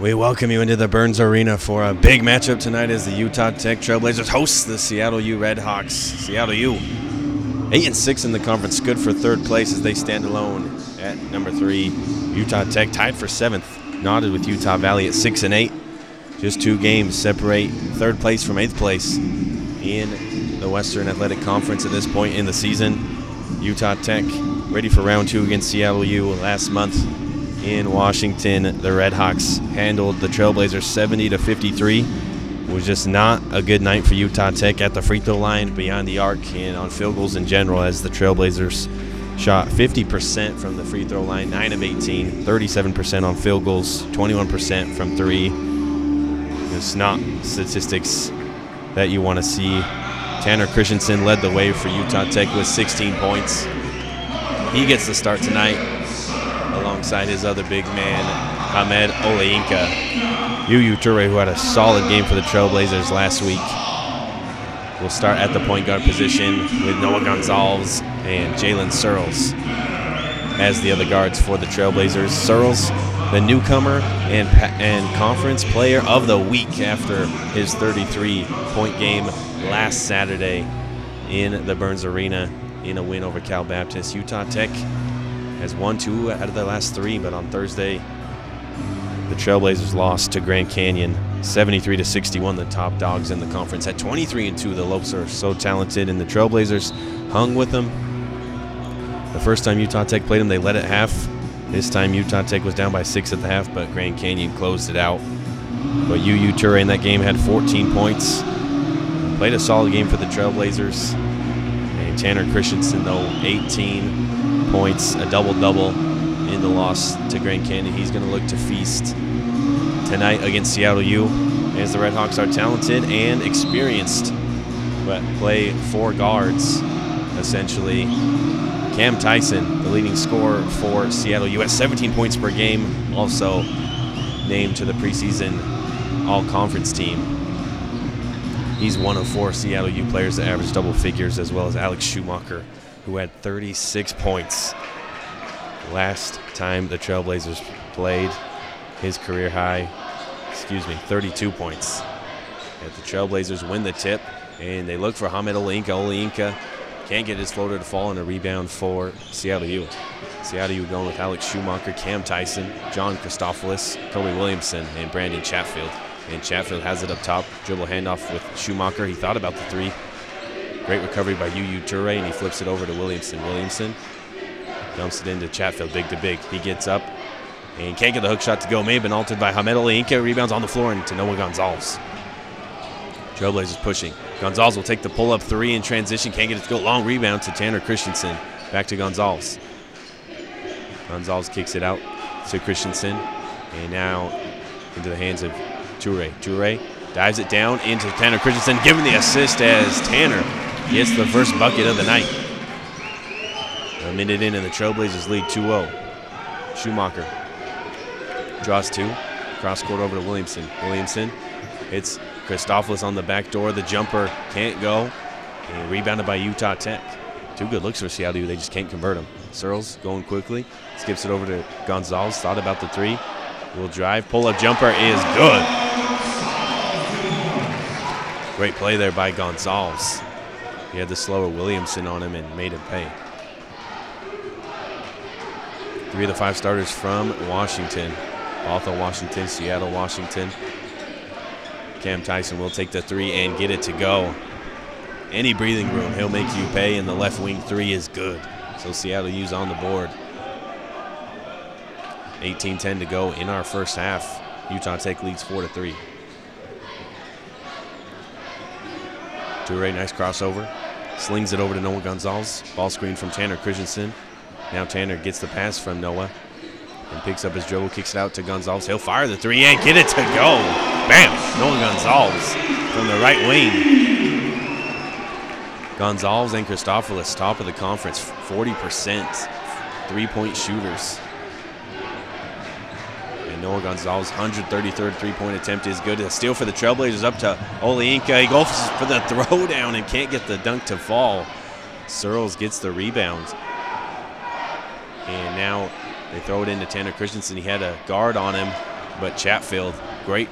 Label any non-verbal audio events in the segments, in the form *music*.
We welcome you into the Burns Arena for a big matchup tonight as the Utah Tech Trailblazers host the Seattle U Redhawks. Seattle U, eight and six in the conference, good for third place as they stand alone at number three. Utah Tech tied for seventh, knotted with Utah Valley at six and eight. Just two games separate third place from eighth place in the Western Athletic Conference at this point in the season. Utah Tech ready for round two against Seattle U last month in Washington. The Redhawks handled the Trailblazers 70 to 53. It was just not a good night for Utah Tech at the free throw line, beyond the arc, and on field goals in general. As the Trailblazers shot 50% from the free throw line, 9 of 18, 37% on field goals, 21% from three. It's not statistics that you want to see. Tanner Christensen led the way for Utah Tech with 16 points. He gets the start tonight alongside his other big man, Hamed Olayinka. Yuyu Ture, who had a solid game for the Trailblazers last week, will start at the point guard position with Noah Gonzalez and Jalen Searles as the other guards for the Trailblazers. Searles, the newcomer and, and conference player of the week after his 33 point game last Saturday in the Burns Arena in a win over Cal Baptist. Utah Tech has won two out of their last three, but on Thursday, the Trailblazers lost to Grand Canyon 73 to 61, the top dogs in the conference. At 23 and 2, the Lopes are so talented, and the Trailblazers hung with them. The first time Utah Tech played them, they led at half. This time, Utah Tech was down by six at the half, but Grand Canyon closed it out. But UU Ture in that game had 14 points. Played a solid game for the Trailblazers. And Tanner Christensen, though, 18 points, a double double in the loss to Grand Canyon. He's going to look to feast tonight against Seattle U as the Redhawks are talented and experienced, but play four guards essentially. Cam Tyson, the leading scorer for Seattle U at 17 points per game, also named to the preseason all conference team. He's one of four Seattle U players that average double figures, as well as Alex Schumacher, who had 36 points last time the Trailblazers played. His career high, excuse me, 32 points. And the Trailblazers win the tip, and they look for Hamed Olayinka. Olayinka can't get his floater to fall, and a rebound for Seattle U. Seattle U going with Alex Schumacher, Cam Tyson, John Christofilis, Kobe Williamson, and Brandon Chatfield. And Chatfield has it up top. Dribble handoff with Schumacher. He thought about the three. Great recovery by UU Ture, and he flips it over to Williamson. Williamson dumps it into Chatfield, big to big. He gets up and can't get the hook shot to go. May have been altered by Hamed Olayinka. Rebounds on the floor into Noah Gonzalez. Trailblazers pushing. Gonzalez will take the pull up three in transition. Can't get it to go. Long rebound to Tanner Christensen. Back to Gonzalez. Gonzalez kicks it out to Christensen. And now into the hands of Ture. Ture dives it down into Tanner Christensen, giving the assist as Tanner gets the first bucket of the night. A minute in, and the Trailblazers lead 2 0. Schumacher draws two. Cross court over to Williamson. Williamson hits Christofilis on the back door. The jumper can't go. And rebounded by Utah Tech. Two good looks for Seattle. They just can't convert them. Searles going quickly. Skips it over to Gonzalez. Thought about the three. Will drive. Pull up jumper is good. Great play there by Gonzalez. He had the slower Williamson on him and made him pay. Three of the five starters from Washington. Bothell, Washington, Seattle, Washington. Cam Tyson will take the three and get it to go. Any breathing room, he'll make you pay, and the left wing three is good. So Seattle U's on the board. 18-10 to go in our first half. Utah Tech leads 4 to 3. Ture, nice crossover. Slings it over to Noah Gonzalez. Ball screen from Tanner Christensen. Now Tanner gets the pass from Noah and picks up his dribble, kicks it out to Gonzalez. He'll fire the three and get it to go. Bam! Noah Gonzalez from the right wing. Gonzalez and Christofilis, top of the conference, 40% three-point shooters. Noah Gonzalez, 133rd three-point attempt is good. A steal for the Trailblazers up to Oleinka. He goes for the *laughs* throwdown and can't get the dunk to fall. Searles gets the rebound. And now they throw it into Tanner Christensen. He had a guard on him. but Chatfield, great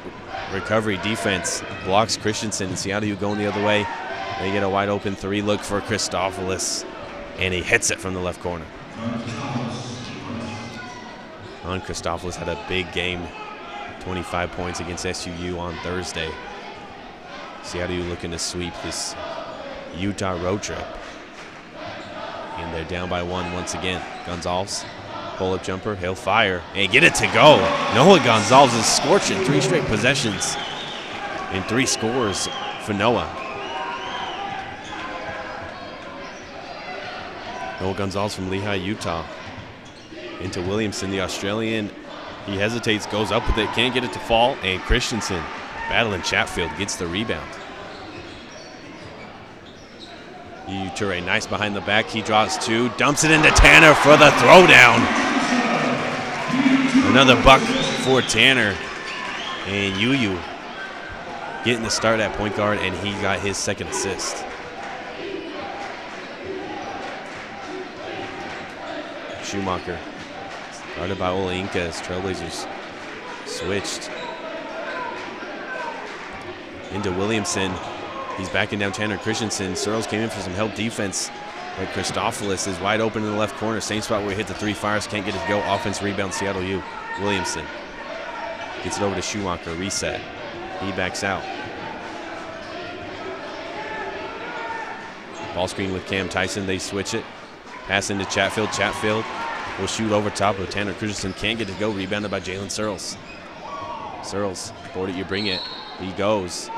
recovery defense, blocks Christensen. And Seattle U going the other way. They get a wide open three look for Christofilis, and he hits it from the left corner. On Christofilis had a big game, 25 points against SUU on Thursday. Seattle U looking to sweep this Utah road trip. And they're down by one once again. Gonzalez, pull-up jumper, he'll fire and get it to go. Noah Gonzalez is scorching three straight possessions and three scores for Noah. Noah Gonzalez from Lehi, Utah. Into Williamson, the Australian. He hesitates, goes up with it, can't get it to fall, and Christensen, battling Chatfield, gets the rebound. Ture, nice behind the back. He draws two, dumps it into Tanner for the throwdown. Another buck for Tanner. And Yu getting the start at point guard, and he got his second assist. Schumacher, guarded by Olayinka as Trailblazers switched into Williamson. He's backing down Tanner Christensen. Searles came in for some help defense, but Christofilis is wide open in the left corner. Same spot where he hit the three fires. Can't get it to go. Offense rebound, Seattle U. Williamson gets it over to Schumacher. Reset. He backs out. Ball screen with Cam Tyson. They switch it. Pass into Chatfield. Chatfield will shoot over top of Tanner Christensen. Can't get to go. Rebounded by Jalen Searles. Searles, board it, you bring it. He goes.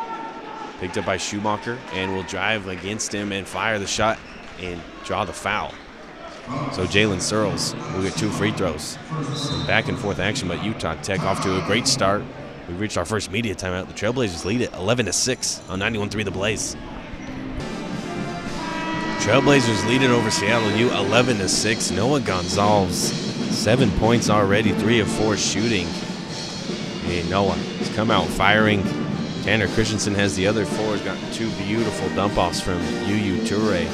Picked up by Schumacher and will drive against him and fire the shot and draw the foul. So Jalen Searles will get two free throws. Some back and forth action, but Utah Tech off to a great start. We reached our first media timeout. The Trailblazers lead it 11 to 6 on 91-3 The Blaze. Trailblazers lead it over Seattle U 11 to 6. Noah Gonzalez, seven points already, three of four shooting. Hey, Noah has come out firing Tanner Christensen has the other four. He's got two beautiful dump offs from UU Ture.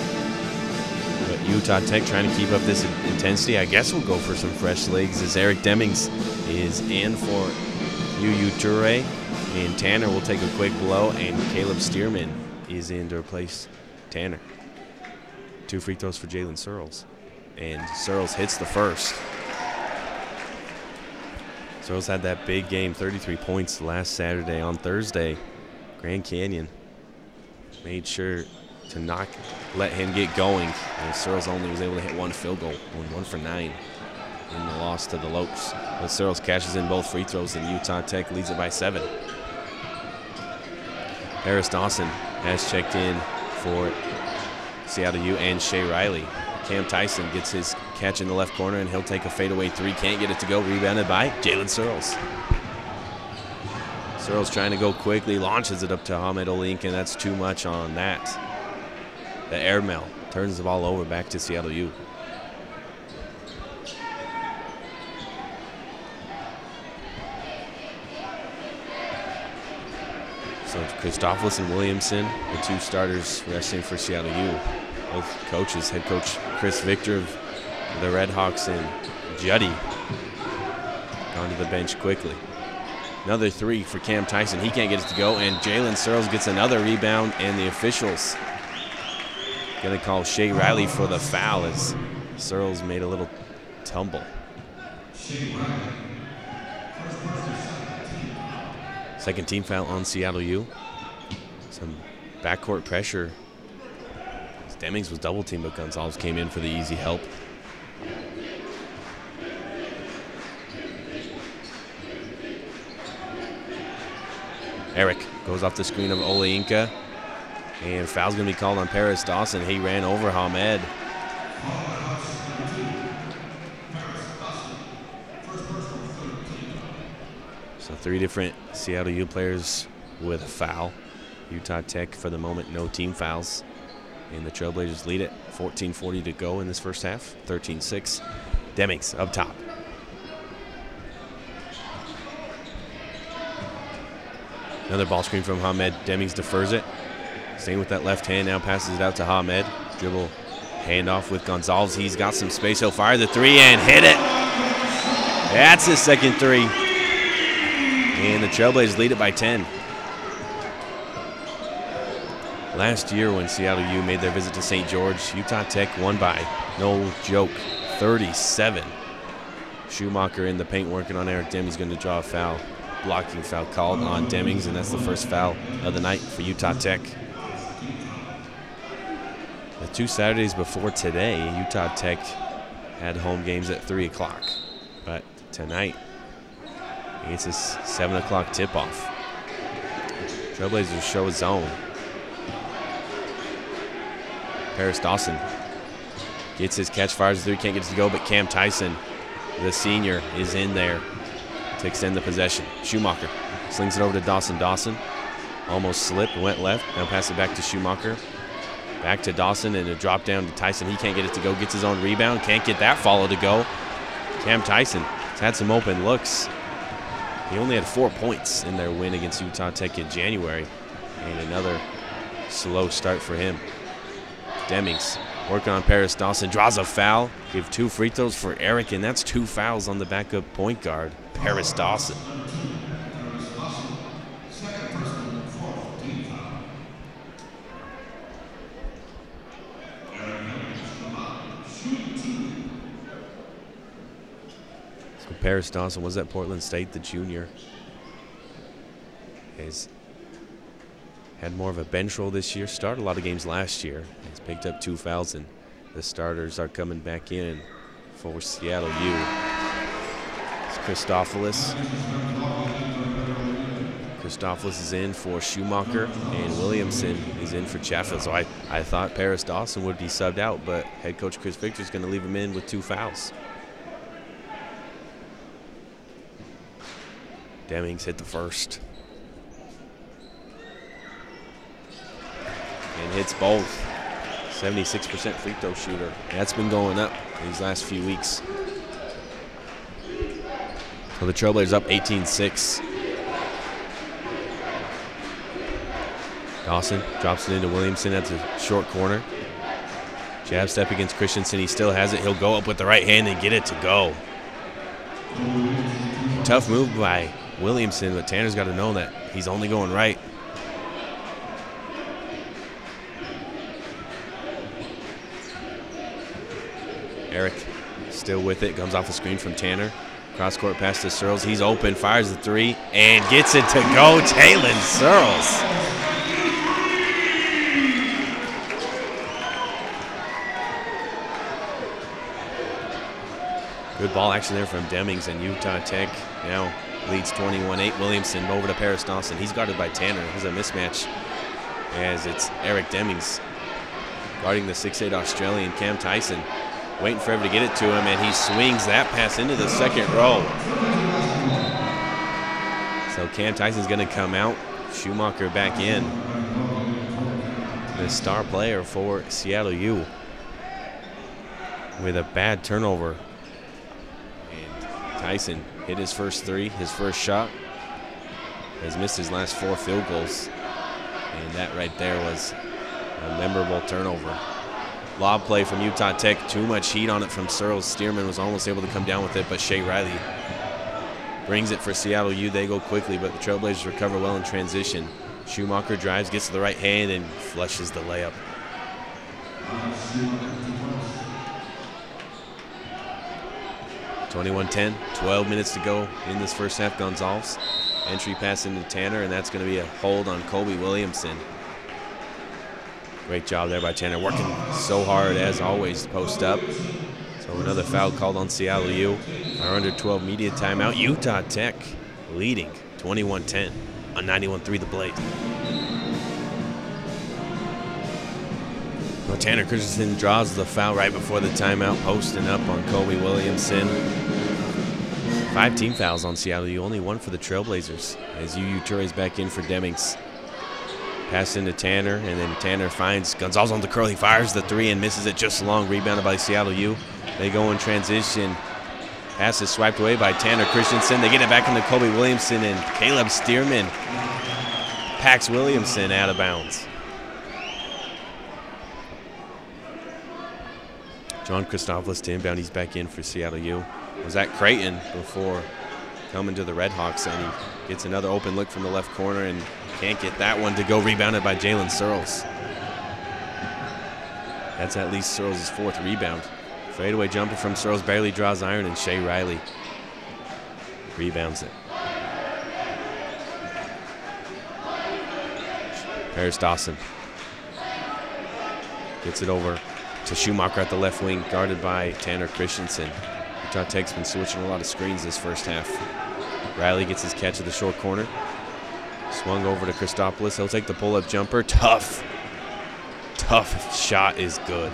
But Utah Tech trying to keep up this intensity. I guess we'll go for some fresh legs as Eric Demings is in for UU Ture. And Tanner will take a quick blow, and Caleb Stearman is in to replace Tanner. Two free throws for Jalen Searles. And Searles hits the first. Searles had that big game, 33 points last Saturday. On Thursday, Grand Canyon made sure to not let him get going. And Searles only was able to hit one field goal, one for nine in the loss to the Lopes. But Searles cashes in both free throws, and Utah Tech leads it by seven. Paris Dawson has checked in for Seattle U and Shea Riley. Cam Tyson gets his catch in the left corner, and he'll take a fadeaway three. Can't get it to go. Rebounded by Jalen Searles. Searles trying to go quickly, launches it up to Ahmed Olink, and that's too much on that. The airmail turns the ball over back to Seattle U. So Christophilus and Williamson, the two starters resting for Seattle U both coaches, head coach Chris Victor of the Redhawks and Juddy onto the bench quickly. Another three for Cam Tyson. He can't get it to go, and Jalen Searles gets another rebound, and the officials to call Shea Riley for the foul as Searles made a little tumble. Second team foul on Seattle U. Some backcourt pressure Demings was double teamed, but Gonzalez came in for the easy help. Eric goes off the screen of Olayinka. And foul's going to be called on Paris Dawson. He ran over Hamed. So three different Seattle U players with a foul. Utah Tech, for the moment, no team fouls. And the Trailblazers lead it. 14.40 to go in this first half. 13-6. Demings up top. Another ball screen from Hamed. Demings defers it. Staying with that left hand, now passes it out to Hamed. Dribble handoff with Gonzalez. He's got some space. He'll fire the three and hit it. That's his second three. And the Trailblazers lead it by 10. Last year when Seattle U made their visit to St. George, Utah Tech won by, no joke, 37. Schumacher in the paint working on Eric Demings going to draw a foul. Blocking foul called on Demings, and that's the first foul of the night for Utah Tech. The two Saturdays before today, Utah Tech had home games at 3 o'clock. But tonight, it's a 7 o'clock tip-off. Trailblazers show a zone. Paris Dawson gets his catch, fires three, can't get it to go, but Cam Tyson, the senior, is in there to extend the possession. Schumacher slings it over to Dawson. Dawson almost slipped, went left, now pass it back to Schumacher. Back to Dawson and a drop down to Tyson. He can't get it to go, gets his own rebound, can't get that follow to go. Cam Tyson has had some open looks. He only had four points in their win against Utah Tech in January, and another slow start for him. Demings working on Paris Dawson, draws a foul, give two free throws for Eric, and that's two fouls on the backup point guard, Paris Dawson. So Paris Dawson was at Portland State, the junior. Had more of a bench role this year. Started a lot of games last year. He's picked up two fouls, and the starters are coming back in for Seattle U. It's Christofilis. Christofilis is in for Schumacher, and Williamson is in for Chatfield. So I, I thought Paris Dawson would be subbed out, but head coach Chris Victor is going to leave him in with two fouls. Demings hit the first. And hits both. 76% free throw shooter. That's been going up these last few weeks. So the Trailblazers up 18-6. Dawson drops it into Williamson at the short corner. Jab step against Christensen. He still has it. He'll go up with the right hand and get it to go. Tough move by Williamson, but Tanner's got to know that he's only going right. Eric still with it, comes off the screen from Tanner. Cross court pass to Searles. He's open, fires the three, and gets it to go. Jalen Searles. Good ball action there from Demings and Utah Tech now leads 21-8. Williamson over to Paris Dawson. He's guarded by Tanner. There's a mismatch as it's Eric Demings guarding the 6'8 Australian Cam Tyson. Waiting for him to get it to him, and he swings that pass into the second row. So Cam Tyson's going to come out. Schumacher back in. The star player for Seattle U with a bad turnover. And Tyson hit his first three, his first shot. Has missed his last four field goals. And that right there was a memorable turnover. Lob play from Utah Tech. Too much heat on it from Searles. Stearman was almost able to come down with it, but Shea Riley brings it for Seattle U. They go quickly, but the Trailblazers recover well in transition. Schumacher drives, gets to the right hand, and flushes the layup. Twenty-one 10, 12 minutes to go in this first half. Gonzalez entry pass into Tanner, and that's going to be a hold on Kobe Williamson. Great job there by Tanner, working so hard as always, post up. So another foul called on Seattle U. Our under 12 media timeout. Utah Tech leading 21-10 on 91-3 The Blaze. Well, Tanner Christensen draws the foul right before the timeout, posting up on Kobe Williamson. Five team fouls on Seattle U, only one for the Trailblazers as UU Torres back in for Demings. Pass into Tanner, and then Tanner finds Gonzalez on the curl. He fires the three and misses it just long. Rebounded by Seattle U. They go in transition. Pass is swiped away by Tanner Christensen. They get it back into Kobe Williamson, and Caleb Stearman Pax Williamson out of bounds. John Christopoulos to inbound. He's back in for Seattle U. Was at Creighton before coming to the Redhawks, and he gets another open look from the left corner and can't get that one to go. Rebounded by Jalen Searles. That's at least Searles' fourth rebound. Fadeaway jumper from Searles barely draws iron, and Shea Riley rebounds it. Paris Dawson gets it over to Schumacher at the left wing, guarded by Tanner Christensen. Utah Tech's been switching a lot of screens this first half. Riley gets his catch at the short corner. Swung over to Christopoulos. He'll take the pull-up jumper. Tough. Tough shot is good.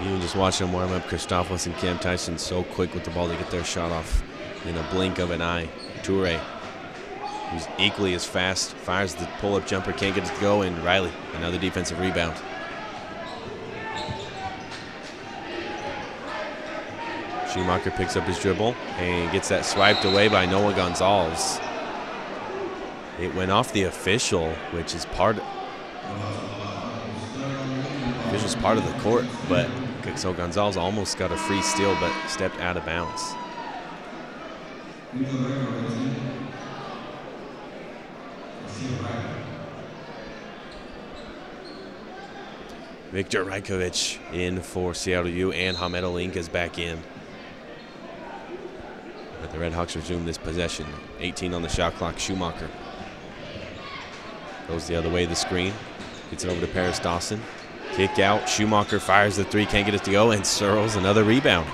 Even just watching them warm up, Christopoulos and Cam Tyson so quick with the ball to get their shot off in a blink of an eye. Toure, who's equally as fast, fires the pull-up jumper, can't get it to go, and Riley, another defensive rebound. Schumacher picks up his dribble and gets that swiped away by Noah Gonzalez. It went off the official, which is part official's part of the court, but so Gonzalez almost got a free steal, but stepped out of bounds. Victor Rajkovic in for Seattle U, and Hamed Olinka is back in. But the Redhawks resume this possession. 18 on the shot clock. Schumacher goes the other way of the screen. Gets it over to Paris Dawson. Kick out. Schumacher fires the three, can't get it to go, and Searles another rebound.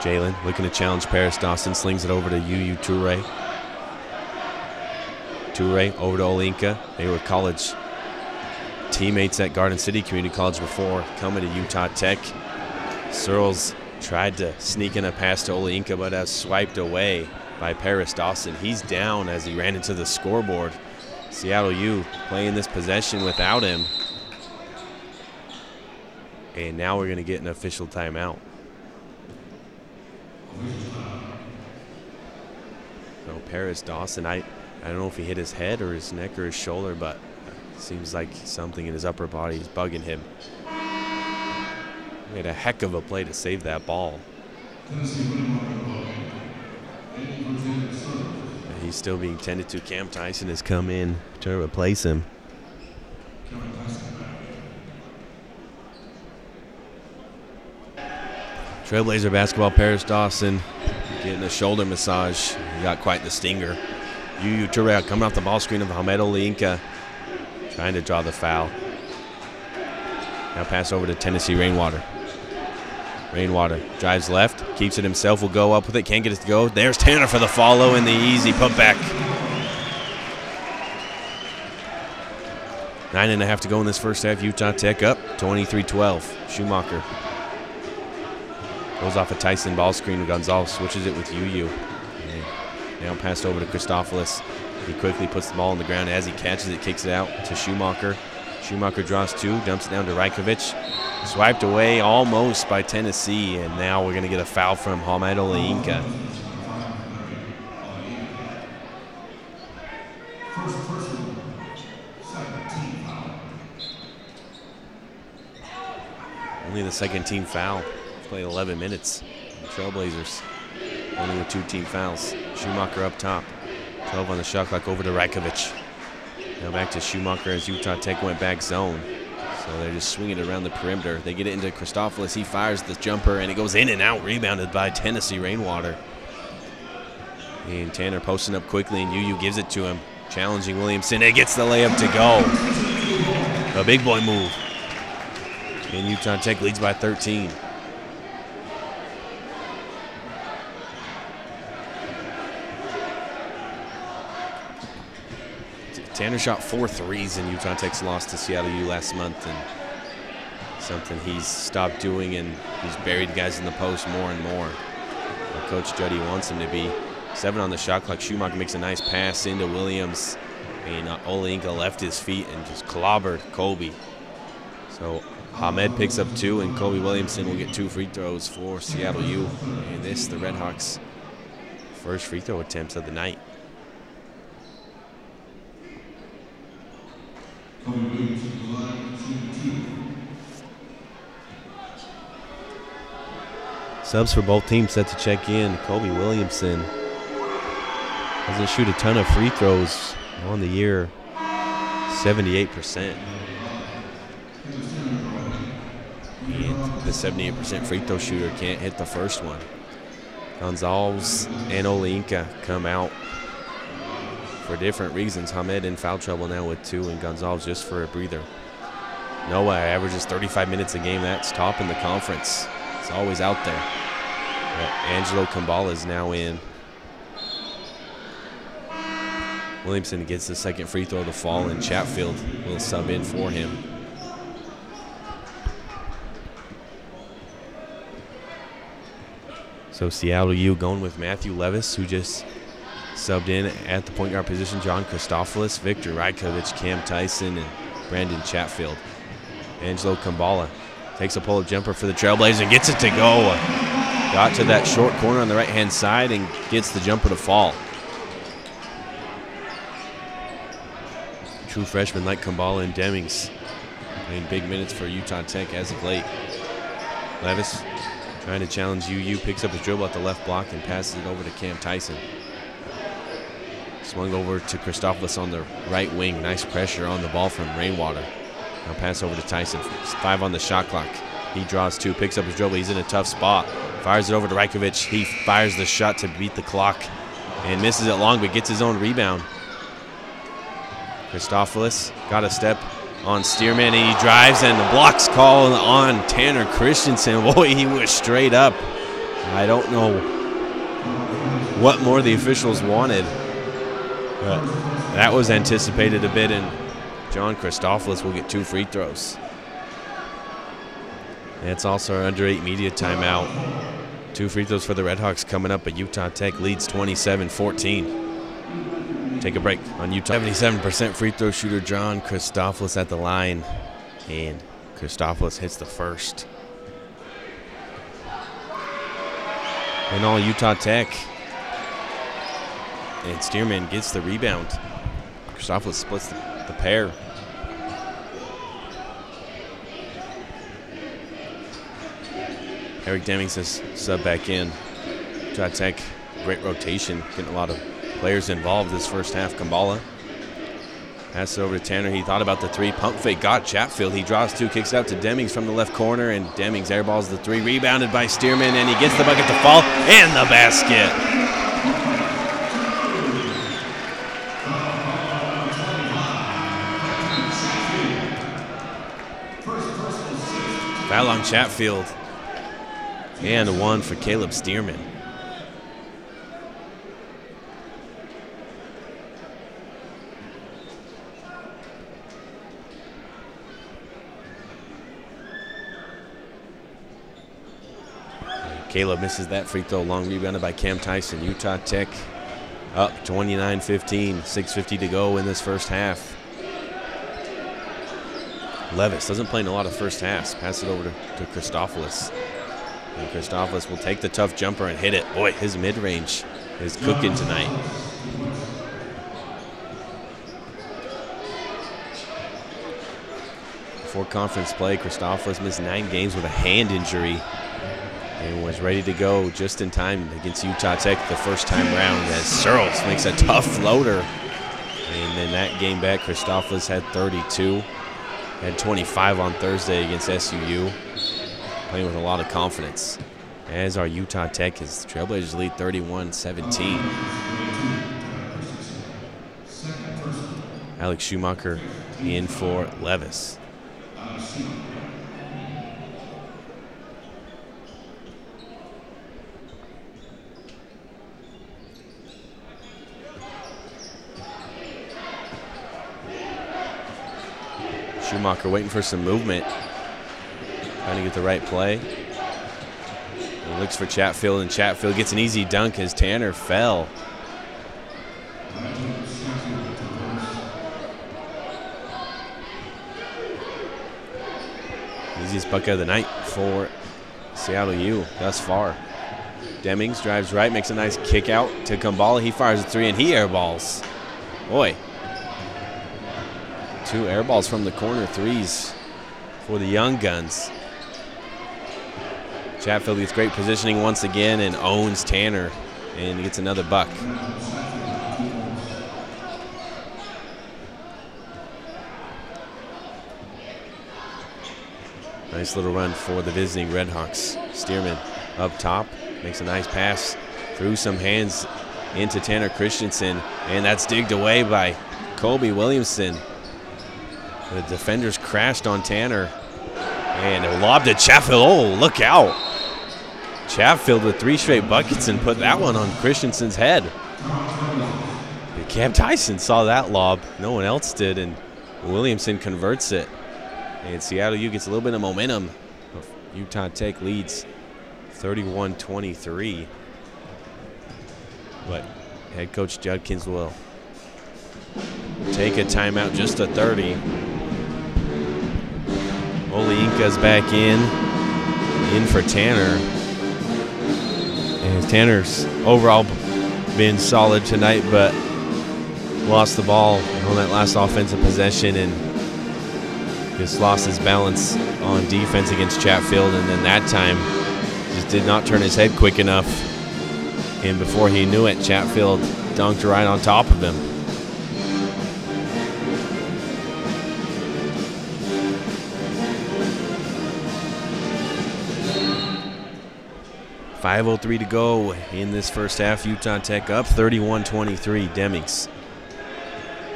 Jalen looking to challenge Paris Dawson, slings it over to Yu Toure. Toure over to Olinka. They were college teammates at Garden City Community College before coming to Utah Tech. Searles tried to sneak in a pass to Olinka, but was swiped away by Paris Dawson. He's down as he ran into the scoreboard. Seattle U playing this possession without him. And now we're going to get an official timeout. So Paris Dawson, I, I don't know if he hit his head or his neck or his shoulder, but seems like something in his upper body is bugging him. Made a heck of a play to save that ball. He's still being tended to. Cam Tyson has come in to replace him. Trailblazer basketball, Paris Dawson getting a shoulder massage. He got quite the stinger. Yu Toure coming off the ball screen of Hamed Olinka trying to draw the foul. Now pass over to Tennessee Rainwater. Rainwater drives left, keeps it himself, will go up with it, can't get it to go. There's Tanner for the follow and the easy putback. Nine and a half to go in this first half. Utah Tech up 23 12. Schumacher goes off a Tyson ball screen. Gonzalez switches it with Yu Now passed over to Christopoulos. He quickly puts the ball on the ground. As he catches it, kicks it out to Schumacher. Schumacher draws two, dumps it down to Rajkovic. Swiped away almost by Tennessee, and now we're going to get a foul from Hamed Olinka. Only the second team foul. Played 11 minutes. Trailblazers only with two team fouls. Schumacher up top. 12 on the shot clock over to Rajkovic. Now back to Schumacher as Utah Tech went back zone. So they're just swinging it around the perimeter. They get it into Christopoulos. He fires the jumper, and it goes in and out, rebounded by Tennessee Rainwater. And Tanner posting up quickly, and Yu gives it to him, challenging Williamson. It gets the layup to go. A big boy move. And Utah Tech leads by 13. Tanner shot four threes in Utah Tech's loss to Seattle U last month, and something he's stopped doing, and he's buried guys in the post more and more. Coach Juddy wants him to be seven on the shot clock. Schumacher makes a nice pass into Williams, and uh, Olinka left his feet and just clobbered Kobe. So Ahmed picks up two, and Kobe Williamson will get two free throws for Seattle U. And this, the Redhawks' first free throw attempts of the night. Subs for both teams set to check in. Kobe Williamson doesn't shoot a ton of free throws on the year, 78%. And the 78% free throw shooter can't hit the first one. Gonzalez and Olinka come out for different reasons. Hamed in foul trouble now with two, and Gonzalez just for a breather. Noah averages 35 minutes a game. That's top in the conference. It's always out there. Angelo Kambala is now in. Williamson gets the second free throw to fall, and Chatfield will sub in for him. So Seattle U going with Matthew Levis, who just subbed in at the point guard position. John Christofilis, Victor Rajkovic, Cam Tyson, and Brandon Chatfield. Angelo Kambala takes a pull-up jumper for the Trailblazers and gets it to go. Got to that short corner on the right-hand side and gets the jumper to fall. True freshmen like Kambala and Demings playing big minutes for Utah Tech as of late. Levis trying to challenge UU, picks up his dribble at the left block and passes it over to Cam Tyson. Swung over to Christofilis on the right wing. Nice pressure on the ball from Rainwater. Now pass over to Tyson. Five on the shot clock. He draws two, picks up his dribble. He's in a tough spot. Fires it over to Rajkovic. He fires the shot to beat the clock and misses it long, but gets his own rebound. Christofilis got a step on Stearman, and he drives, and the blocks call on Tanner Christensen. *laughs* Boy, he was straight up. I don't know what more the officials wanted, but that was anticipated a bit, and John Christofilis will get two free throws. And it's also our under eight media timeout. Two free throws for the Redhawks coming up, but Utah Tech leads 27 14. Take a break on Utah. 77% free throw shooter John Christofilis at the line, and Christofilis hits the first. And all Utah Tech. And Stearman gets the rebound. Christofilis splits the, the pair. Eric Demings has sub back in. Utah Tech, great rotation, getting a lot of players involved this first half. Kambala pass over to Tanner. He thought about the three. Pump fake got Chatfield. He draws two, kicks out to Demings from the left corner, and Demings airballs the three. Rebounded by Stearman, and he gets the bucket to fall and the basket. Foul on Chatfield. And one for Caleb Stearman. Caleb misses that free throw. Long rebounded by Cam Tyson. Utah Tech up 29 15. 6.50 to go in this first half. Levis doesn't play in a lot of first halves. Pass it over to, to Christofilis. And Christofilis will take the tough jumper and hit it. Boy, his mid range is cooking tonight. Before conference play, Christofilis missed nine games with a hand injury and was ready to go just in time against Utah Tech the first time round as Searles makes a tough floater. And then that game back, Christofilis had 32, had 25 on Thursday against SUU, playing with a lot of confidence. As our Utah Tech is Trailblazers lead 31-17. Alex Schumacher in for Levis. Schumacher waiting for some movement. Trying to get the right play. He looks for Chatfield, and Chatfield gets an easy dunk as Tanner fell. Easiest bucket of the night for Seattle U thus far. Demings drives right, makes a nice kick out to Kambala. He fires a three and he airballs. Boy, Two air balls from the corner threes for the Young Guns. Chatfield gets great positioning once again and owns Tanner and gets another buck. Nice little run for the visiting Redhawks. Stearman up top, makes a nice pass through some hands into Tanner Christensen, and that's digged away by Kobe Williamson. The defenders crashed on Tanner, and it lobbed to Chatfield. Oh, look out. Chatfield with three straight buckets and put that one on Christensen's head. Cam Tyson saw that lob. No one else did, and Williamson converts it. And Seattle U gets a little bit of momentum. Utah Tech leads 31 23. But head coach Judkins will take a timeout, just a 30. Olayinka's back in, in for Tanner. And Tanner's overall been solid tonight, but lost the ball on that last offensive possession and just lost his balance on defense against Chatfield, and then that time just did not turn his head quick enough. And before he knew it, Chatfield dunked right on top of him. Five oh three to go in this first half. Utah Tech up 31-23. Demings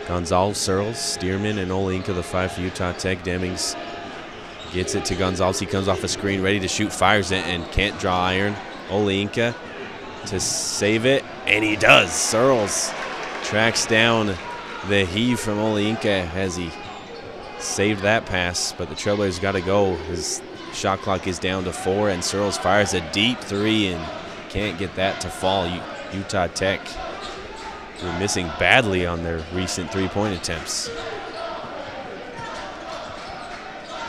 Gonzalez, Searles, Stearman, and Olayinka, the five for Utah Tech. Demings gets it to Gonzalez. He comes off a screen, ready to shoot, fires it, and can't draw iron. Olayinka to save it, and he does. Searles tracks down the heave from Olayinka as he saved that pass, but the Trailblazers got to go. Shot clock is down to four, and Searles fires a deep three and can't get that to fall. Utah Tech were missing badly on their recent three-point attempts.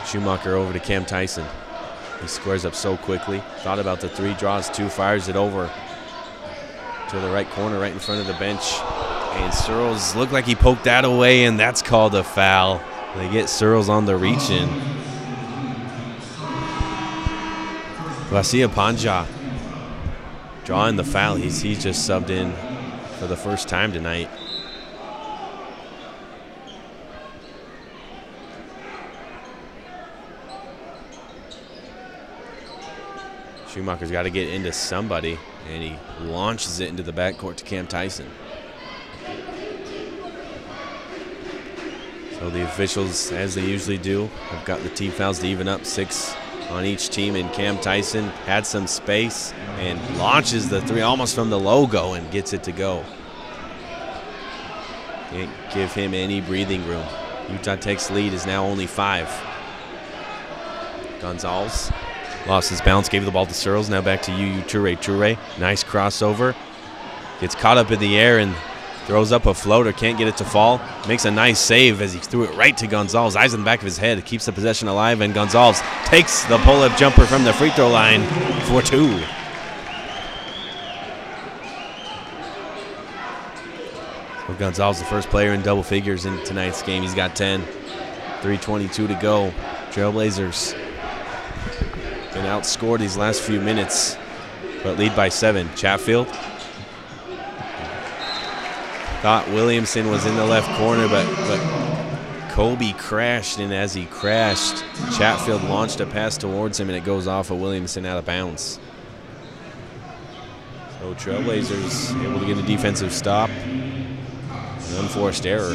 Schumacher over to Cam Tyson. He squares up so quickly. Thought about the three, draws two, fires it over to the right corner, right in front of the bench. And Searles looked like he poked that away, and that's called a foul. They get Searles on the reach in. Vasia Panja drawing the foul. He's, he's just subbed in for the first time tonight. Schumacher's got to get into somebody, and he launches it into the backcourt to Cam Tyson. So the officials, as they usually do, have got the team fouls to even up six on each team. And Cam Tyson had some space and launches the three almost from the logo and gets it to go. Can't give him any breathing room. Utah Tech's lead is now only five. Gonzalez lost his balance, gave the ball to Searles. Now back to Yu Toure. Toure, nice crossover. Gets caught up in the air and throws up a floater. Can't get it to fall. Makes a nice save as he threw it right to Gonzalez. Eyes in the back of his head. Keeps the possession alive. And Gonzalez takes the pull up jumper from the free throw line for two. So Gonzalez, the first player in double figures in tonight's game. He's got 10. 3.22 to go. Trailblazers been outscored these last few minutes, but lead by seven. Chatfield thought Williamson was in the left corner, but but Kobe crashed, and as he crashed, Chatfield launched a pass towards him, and it goes off of Williamson out of bounds. So Trailblazers able to get a defensive stop, an unforced error.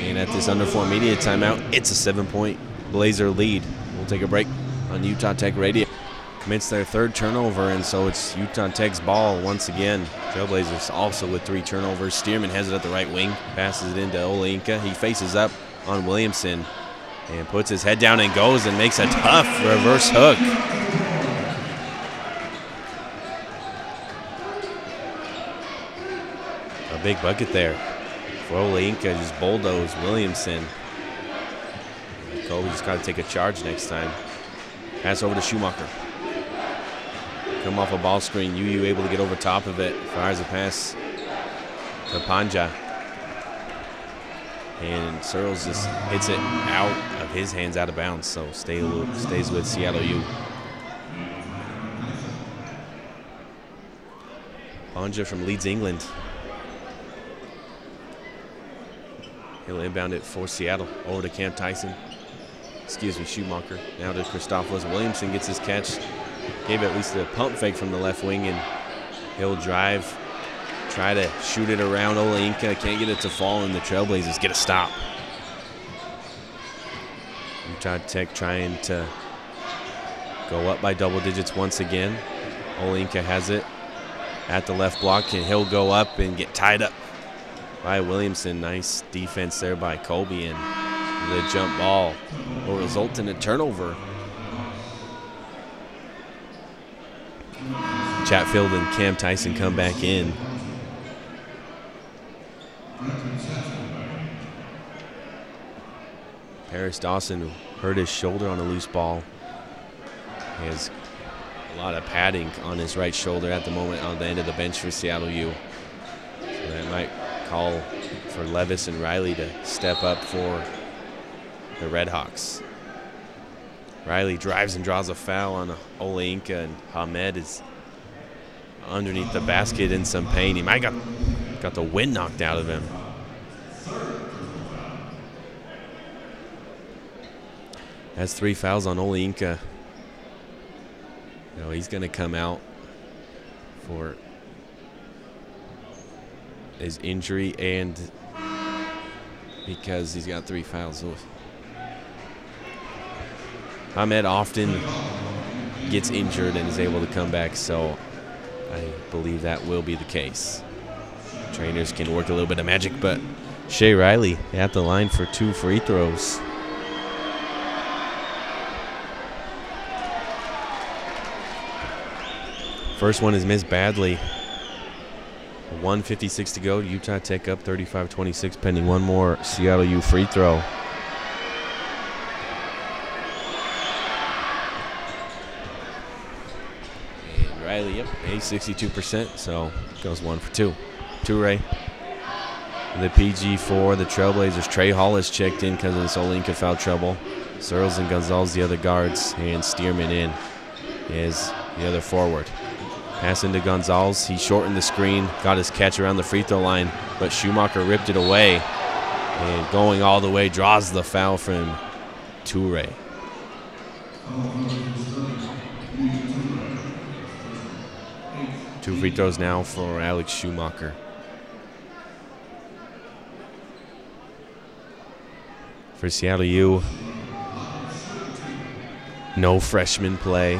And at this under four media timeout, it's a seven-point Blazer lead. We'll take a break on Utah Tech Radio. Commits their third turnover, and so it's Utah Tech's ball once again. Trailblazers also with three turnovers. Stearman has it at the right wing, passes it into Olinka. He faces up on Williamson and puts his head down and goes and makes a tough reverse hook. A big bucket there for Olinka, just bulldoze Williamson. Kobe just got to take a charge next time. Pass over to Schumacher. Come off a ball screen. UU able to get over top of it. Fires a pass to Panja. And Searles just hits it out of his hands out of bounds. So stay stays with Seattle U. Panja from Leeds, England. He'll inbound it for Seattle. Over to Cam Tyson. Excuse me, Schumacher. Now to Christofilis. Williamson gets his catch. Gave at least a pump fake from the left wing, and he'll drive. Try to shoot it around Olayinka. Can't get it to fall, and the Trailblazers get a stop. Utah Tech trying to go up by double digits once again. Olayinka has it at the left block, and he'll go up and get tied up by Williamson. Nice defense there by Colby, and the jump ball will result in a turnover. Chatfield and Cam Tyson come back in. Paris Dawson hurt his shoulder on a loose ball. He has a lot of padding on his right shoulder at the moment on the end of the bench for Seattle U. So that might call for Levis and Riley to step up for the Redhawks. Riley drives and draws a foul on Olayinka, and Hamed is underneath the basket in some pain. He might got got the wind knocked out of him. Has three fouls on Olayinka. You know, he's going to come out for his injury and because he's got three fouls. Hamed often gets injured and is able to come back, so I believe that will be the case. Trainers can work a little bit of magic, but Shea Riley at the line for two free throws. First one is missed badly. 156 to go. Utah Tech up 35-26, pending one more Seattle U free throw. And A 62%, so goes one for two. Toure. The PG4, the Trailblazers. Trey Hall has checked in because of this Olayinka foul trouble. Searles and Gonzalez, the other guards, and Stearman in is the other forward. Pass into Gonzalez. He shortened the screen, got his catch around the free throw line, but Schumacher ripped it away. And going all the way, draws the foul from Toure. Two free throws now for Alex Schumacher. For Seattle U, no freshman play.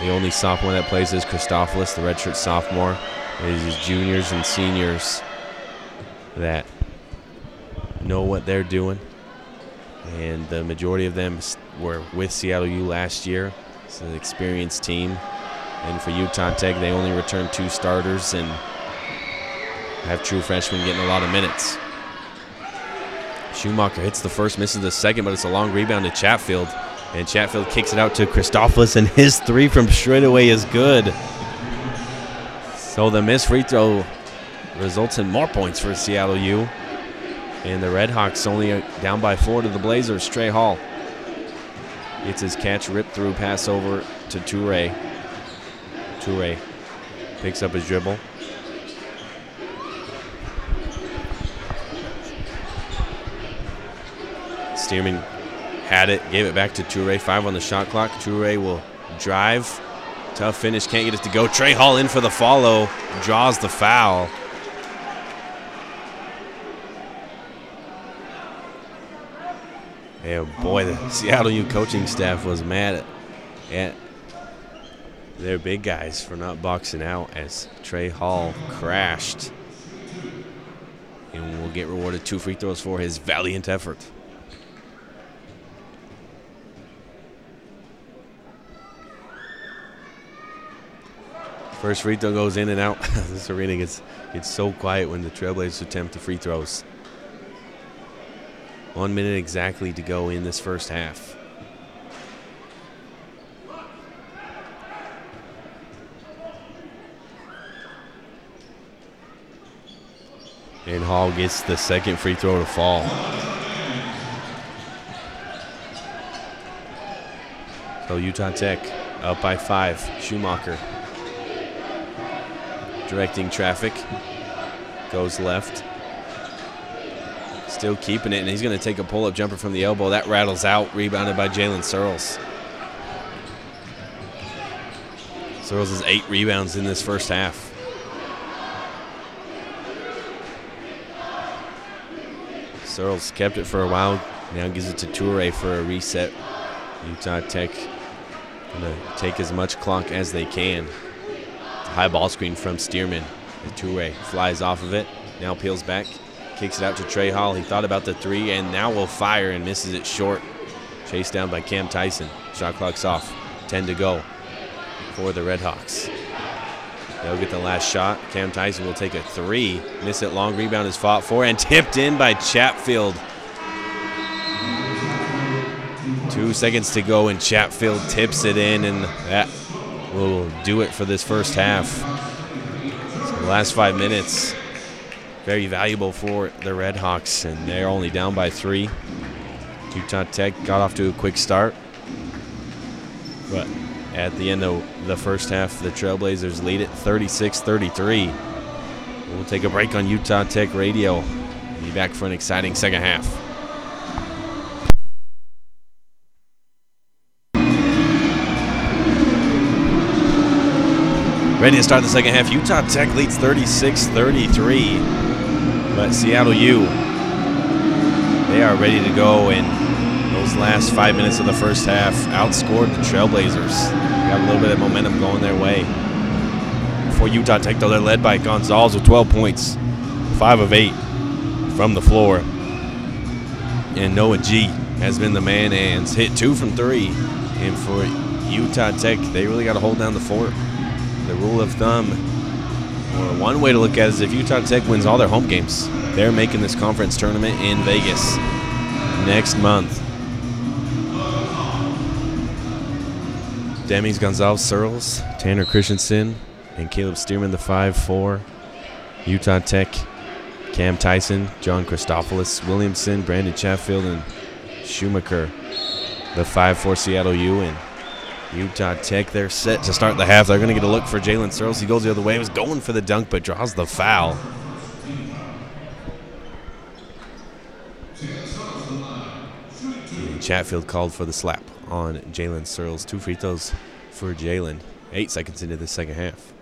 The only sophomore that plays is Christofilis, the redshirt sophomore. It is his juniors and seniors that know what they're doing. And the majority of them were with Seattle U last year. It's an experienced team. And for Utah Tech, they only return two starters and have true freshmen getting a lot of minutes. Schumacher hits the first, misses the second, but it's a long rebound to Chatfield. And Chatfield kicks it out to Christofilis, and his three from straightaway is good. So the missed free throw results in more points for Seattle U. And the Redhawks only down by four to the Blazers. Trey Hall gets his catch, ripped through, pass over to Toure. Toure picks up his dribble. Stearman had it, gave it back to Toure. Five on the shot clock. Toure will drive. Tough finish, can't get it to go. Trey Hall in for the follow, draws the foul. Yeah, boy, the Seattle U coaching staff was mad at, at their big guys for not boxing out as Trey Hall crashed. And will get rewarded two free throws for his valiant effort. First free throw goes in and out. *laughs* this arena gets, gets so quiet when the Trailblazers attempt the free throws. One minute exactly to go in this first half. And Hall gets the second free throw to fall. So Utah Tech up by five. Schumacher directing traffic. Goes left. Still keeping it, and he's going to take a pull up jumper from the elbow. That rattles out, rebounded by Jalen Searles. Searles has eight rebounds in this first half. Searles kept it for a while, now gives it to Toure for a reset. Utah Tech going to take as much clock as they can. High ball screen from Stearman. Toure flies off of it, now peels back, kicks it out to Trey Hall. He thought about the three and now will fire and misses it short. Chased down by Cam Tyson. Shot clock's off. 10 to go for the Redhawks. They'll get the last shot. Cam Tyson will take a three. Miss it long. Rebound is fought for and *laughs* tipped in by Chatfield. Two seconds to go, and Chatfield tips it in, and that will do it for this first half. So the last five minutes, very valuable for the Redhawks, and they're only down by three. Utah Tech got off to a quick start, but at the end of the first half, the Trailblazers lead it 36 33. We'll take a break on Utah Tech Radio. Be back for an exciting second half. Ready to start the second half. Utah Tech leads 36 33. But Seattle U, they are ready to go and those last five minutes of the first half outscored the Trailblazers. Got a little bit of momentum going their way. For Utah Tech, though, they're led by Gonzalez with 12 points, 5 of 8 from the floor. And Noah G has been the man and hit two from three. And for Utah Tech, they really got to hold down the fort. The rule of thumb, or one way to look at it, is if Utah Tech wins all their home games, they're making this conference tournament in Vegas next month. Demings Gonzalez Searles, Tanner Christensen, and Caleb Stearman, the 5 4. Utah Tech, Cam Tyson, John Christofilis, Williamson, Brandon Chatfield, and Schumacher, the 5 4 Seattle U. And Utah Tech, they're set to start the half. They're going to get a look for Jalen Searles. He goes the other way. He was going for the dunk, but draws the foul. Chatfield called for the slap on Jalen Searles. Two free throws for Jalen. Eight seconds into the second half.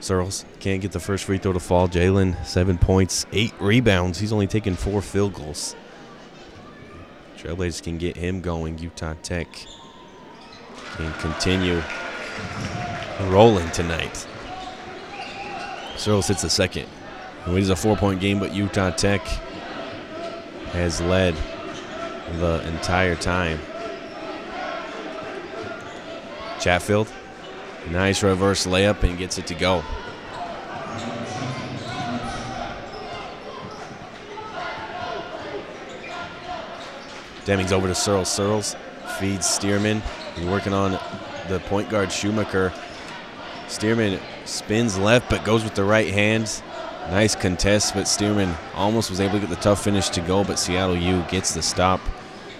Searles can't get the first free throw to fall. Jalen, seven points, eight rebounds. He's only taken four field goals. Trailblazers can get him going. Utah Tech can continue rolling tonight. Searles hits the second. It is a four-point game, but Utah Tech has led the entire time. Chatfield, nice reverse layup and gets it to go. Demings over to Searles. Searles feeds Stearman. He's working on the point guard Schumacher. Stearman spins left but goes with the right hand. Nice contest, but Stearman almost was able to get the tough finish to go, but Seattle U gets the stop.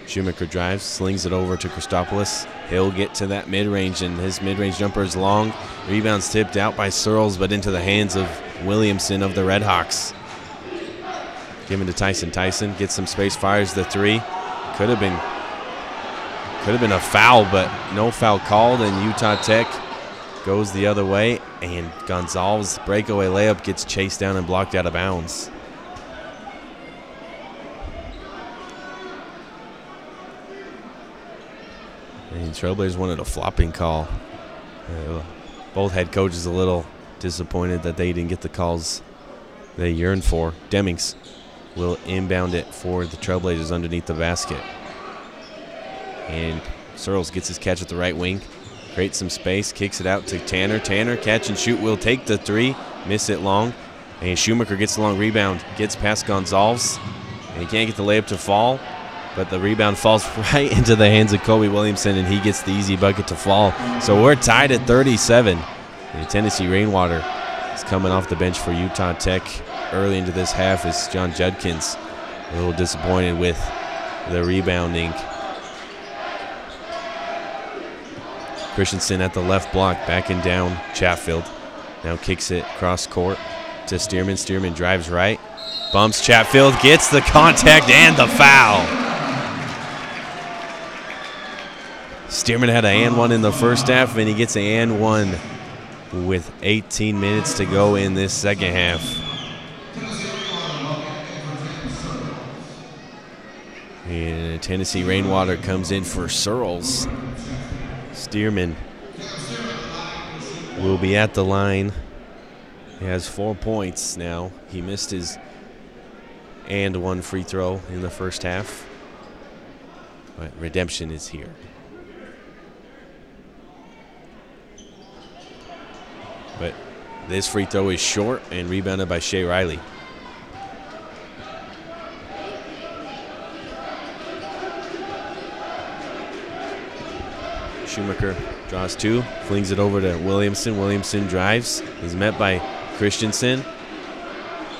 Schumacher drives, slings it over to Christofilis. He'll get to that mid range, and his mid range jumper is long. Rebounds tipped out by Searles, but into the hands of Williamson of the Redhawks. Given to Tyson. Tyson gets some space, fires the three. Could have been could have been a foul, but no foul called, and Utah Tech goes the other way, and Gonzalez breakaway layup gets chased down and blocked out of bounds. And Trailblazers wanted a flopping call. Uh, both head coaches a little disappointed that they didn't get the calls they yearned for. Demings will inbound it for the Trailblazers underneath the basket. And Searles gets his catch at the right wing, creates some space, kicks it out to Tanner. Tanner, catch and shoot, will take the three, miss it long. And Schumacher gets the long rebound, gets past Gonzalez, and he can't get the layup to fall. But the rebound falls *laughs* right into the hands of Kobe Williamson, and he gets the easy bucket to fall. So we're tied at 37. The Tennessee Rainwater is coming off the bench for Utah Tech early into this half is John Judkins. A little disappointed with the rebounding. Christensen at the left block, backing down Chatfield. Now kicks it cross court to Stearman. Stearman drives right, bumps Chatfield, gets the contact and the foul. Stearman had an and one in the first half, and he gets an and one with 18 minutes to go in this second half. And Tennessee Rainwater comes in for Searles. Stearman will be at the line. He has four points now. He missed his and one free throw in the first half. But redemption is here. But this free throw is short and rebounded by Shea Riley. Schumacher draws two, flings it over to Williamson. Williamson drives. He's met by Christensen.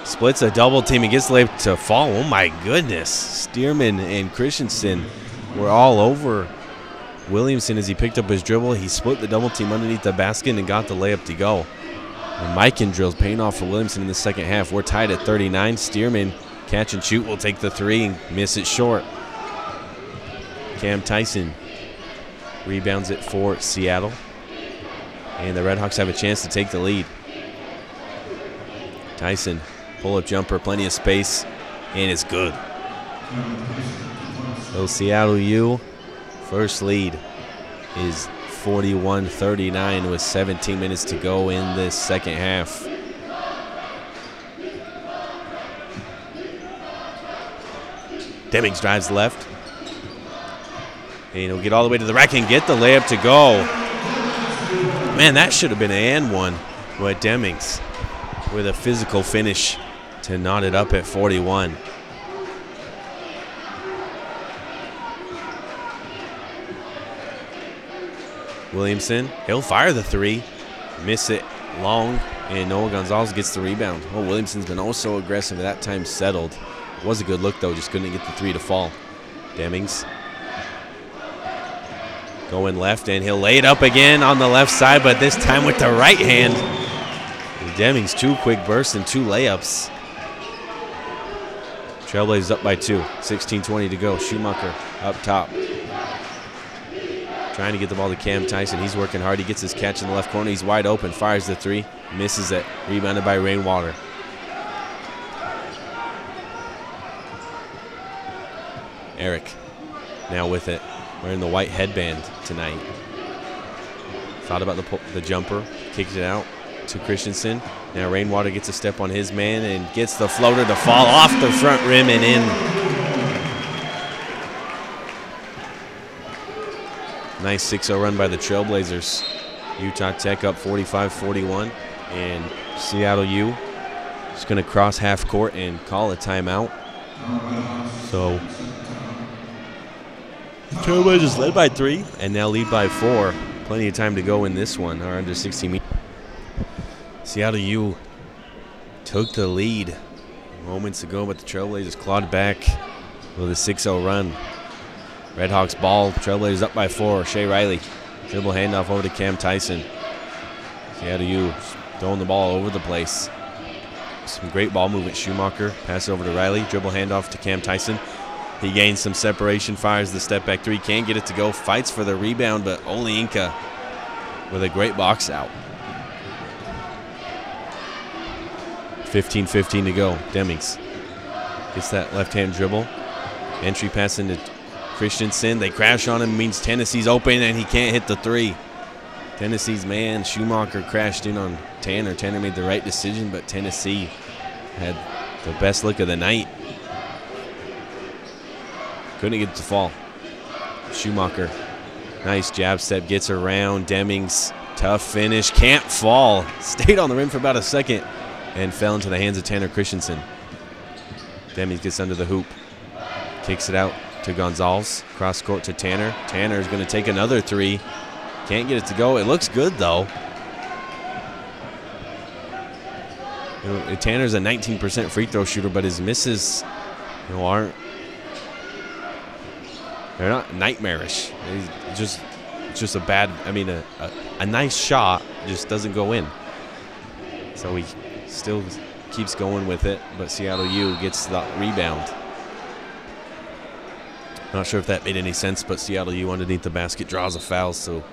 Splits a double team and gets layup to fall. Oh my goodness. Stearman and Christensen were all over Williamson as he picked up his dribble. He split the double team underneath the basket and got the layup to go. And drills paying off for Williamson in the second half. We're tied at 39. Stearman catch and shoot will take the three and miss it short. Cam Tyson rebounds it for Seattle. And the Redhawks have a chance to take the lead. Tyson, pull up jumper, plenty of space, and it's good. So Seattle U, first lead is 41 39 with 17 minutes to go in this second half. Demings drives left. And he'll get all the way to the rack and get the layup to go. Man, that should have been an and one with Demings with a physical finish to knot it up at 41. Williamson, he'll fire the three, miss it long, and Noah Gonzalez gets the rebound. Oh, Williamson's been oh also aggressive, that time settled. It was a good look, though, just couldn't get the three to fall. Demings going left, and he'll lay it up again on the left side, but this time with the right hand. And Demings, two quick bursts and two layups. Trailblazers up by two, 16-20 to go. Schumacher up top. Trying to get the ball to Cam Tyson. He's working hard. He gets his catch in the left corner. He's wide open. Fires the three. Misses it. Rebounded by Rainwater. Eric now with it. Wearing the white headband tonight. Thought about the, the jumper. Kicked it out to Christensen. Now Rainwater gets a step on his man and gets the floater to fall off the front rim and in. Nice 6-0 run by the Trailblazers. Utah Tech up 45-41. And Seattle U is going to cross half court and call a timeout. So Trailblazers led by three and now lead by four. Plenty of time to go in this one. Our under 60 meters. Seattle U took the lead moments ago, but the Trailblazers clawed back with a 6-0 run. Redhawks ball. Trailblazers up by four. Shea Riley. Dribble handoff over to Cam Tyson. Seattle U throwing the ball over the place. Some great ball movement. Schumacher pass over to Riley. Dribble handoff to Cam Tyson. He gains some separation, fires the step back three, can't get it to go, fights for the rebound, but Olayinka with a great box out. 15 15 to go. Demings gets that left hand dribble. Entry pass into Christensen. They crash on him, means Tennessee's open and he can't hit the three. Tennessee's man, Schumacher, crashed in on Tanner. Tanner made the right decision, but Tennessee had the best look of the night. Couldn't get it to fall. Schumacher, nice jab step, gets around. Demings, tough finish, can't fall. *laughs* Stayed on the rim for about a second and fell into the hands of Tanner Christensen. Demings gets under the hoop, kicks it out to Gonzalez, cross court to Tanner. Tanner is going to take another three. Can't get it to go. It looks good though. You know, Tanner's a 19% free throw shooter, but his misses you know, aren't they're not nightmarish. It's just just a bad. I mean, a, a, a nice shot just doesn't go in. So he still keeps going with it, but Seattle U gets the rebound. Not sure if that made any sense, but Seattle U underneath the basket draws a foul, so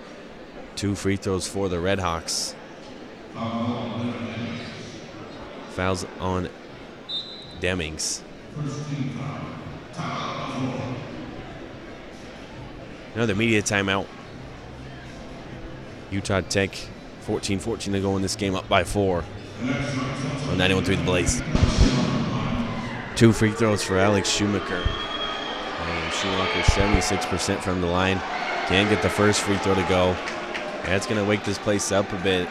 two free throws for the Redhawks. Fouls on Demings. Another media timeout. Utah Tech 14-14 to go in this game up by four. On 91 through the Blaze. Two free throws for Alex Schumacher. And Schumacher 76% from the line. Can't get the first free throw to go. That's going to wake this place up a bit.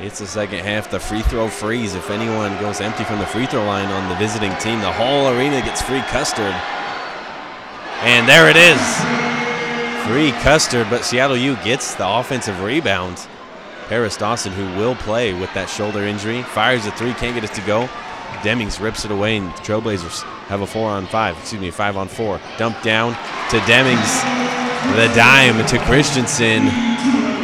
It's the second half. The free throw freeze. If anyone goes empty from the free throw line on the visiting team, the whole arena gets free custard. And there it is. Free custard, but Seattle U gets the offensive rebound. Paris Dawson, who will play with that shoulder injury, fires a three, can't get it to go. Demings rips it away, and the Trailblazers have a four on five, excuse me, five on four. Dump down to Demings. The dime to Christensen.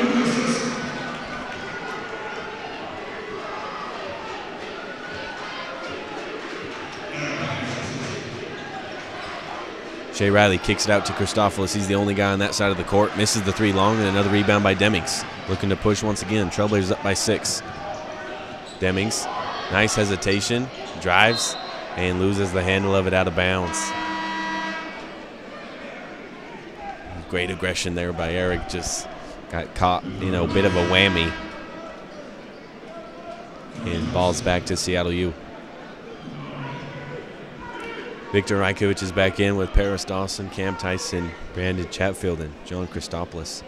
Shea Riley kicks it out to Christofilis. He's the only guy on that side of the court. Misses the three long, and another rebound by Demings. Looking to push once again. Trailblazers up by six. Demings, nice hesitation, drives, and loses the handle of it out of bounds. Great aggression there by Eric. Just got caught, you know, a bit of a whammy. And balls back to Seattle U. Victor Rajkovic is back in with Paris Dawson, Cam Tyson, Brandon Chatfield, and John Christofilis.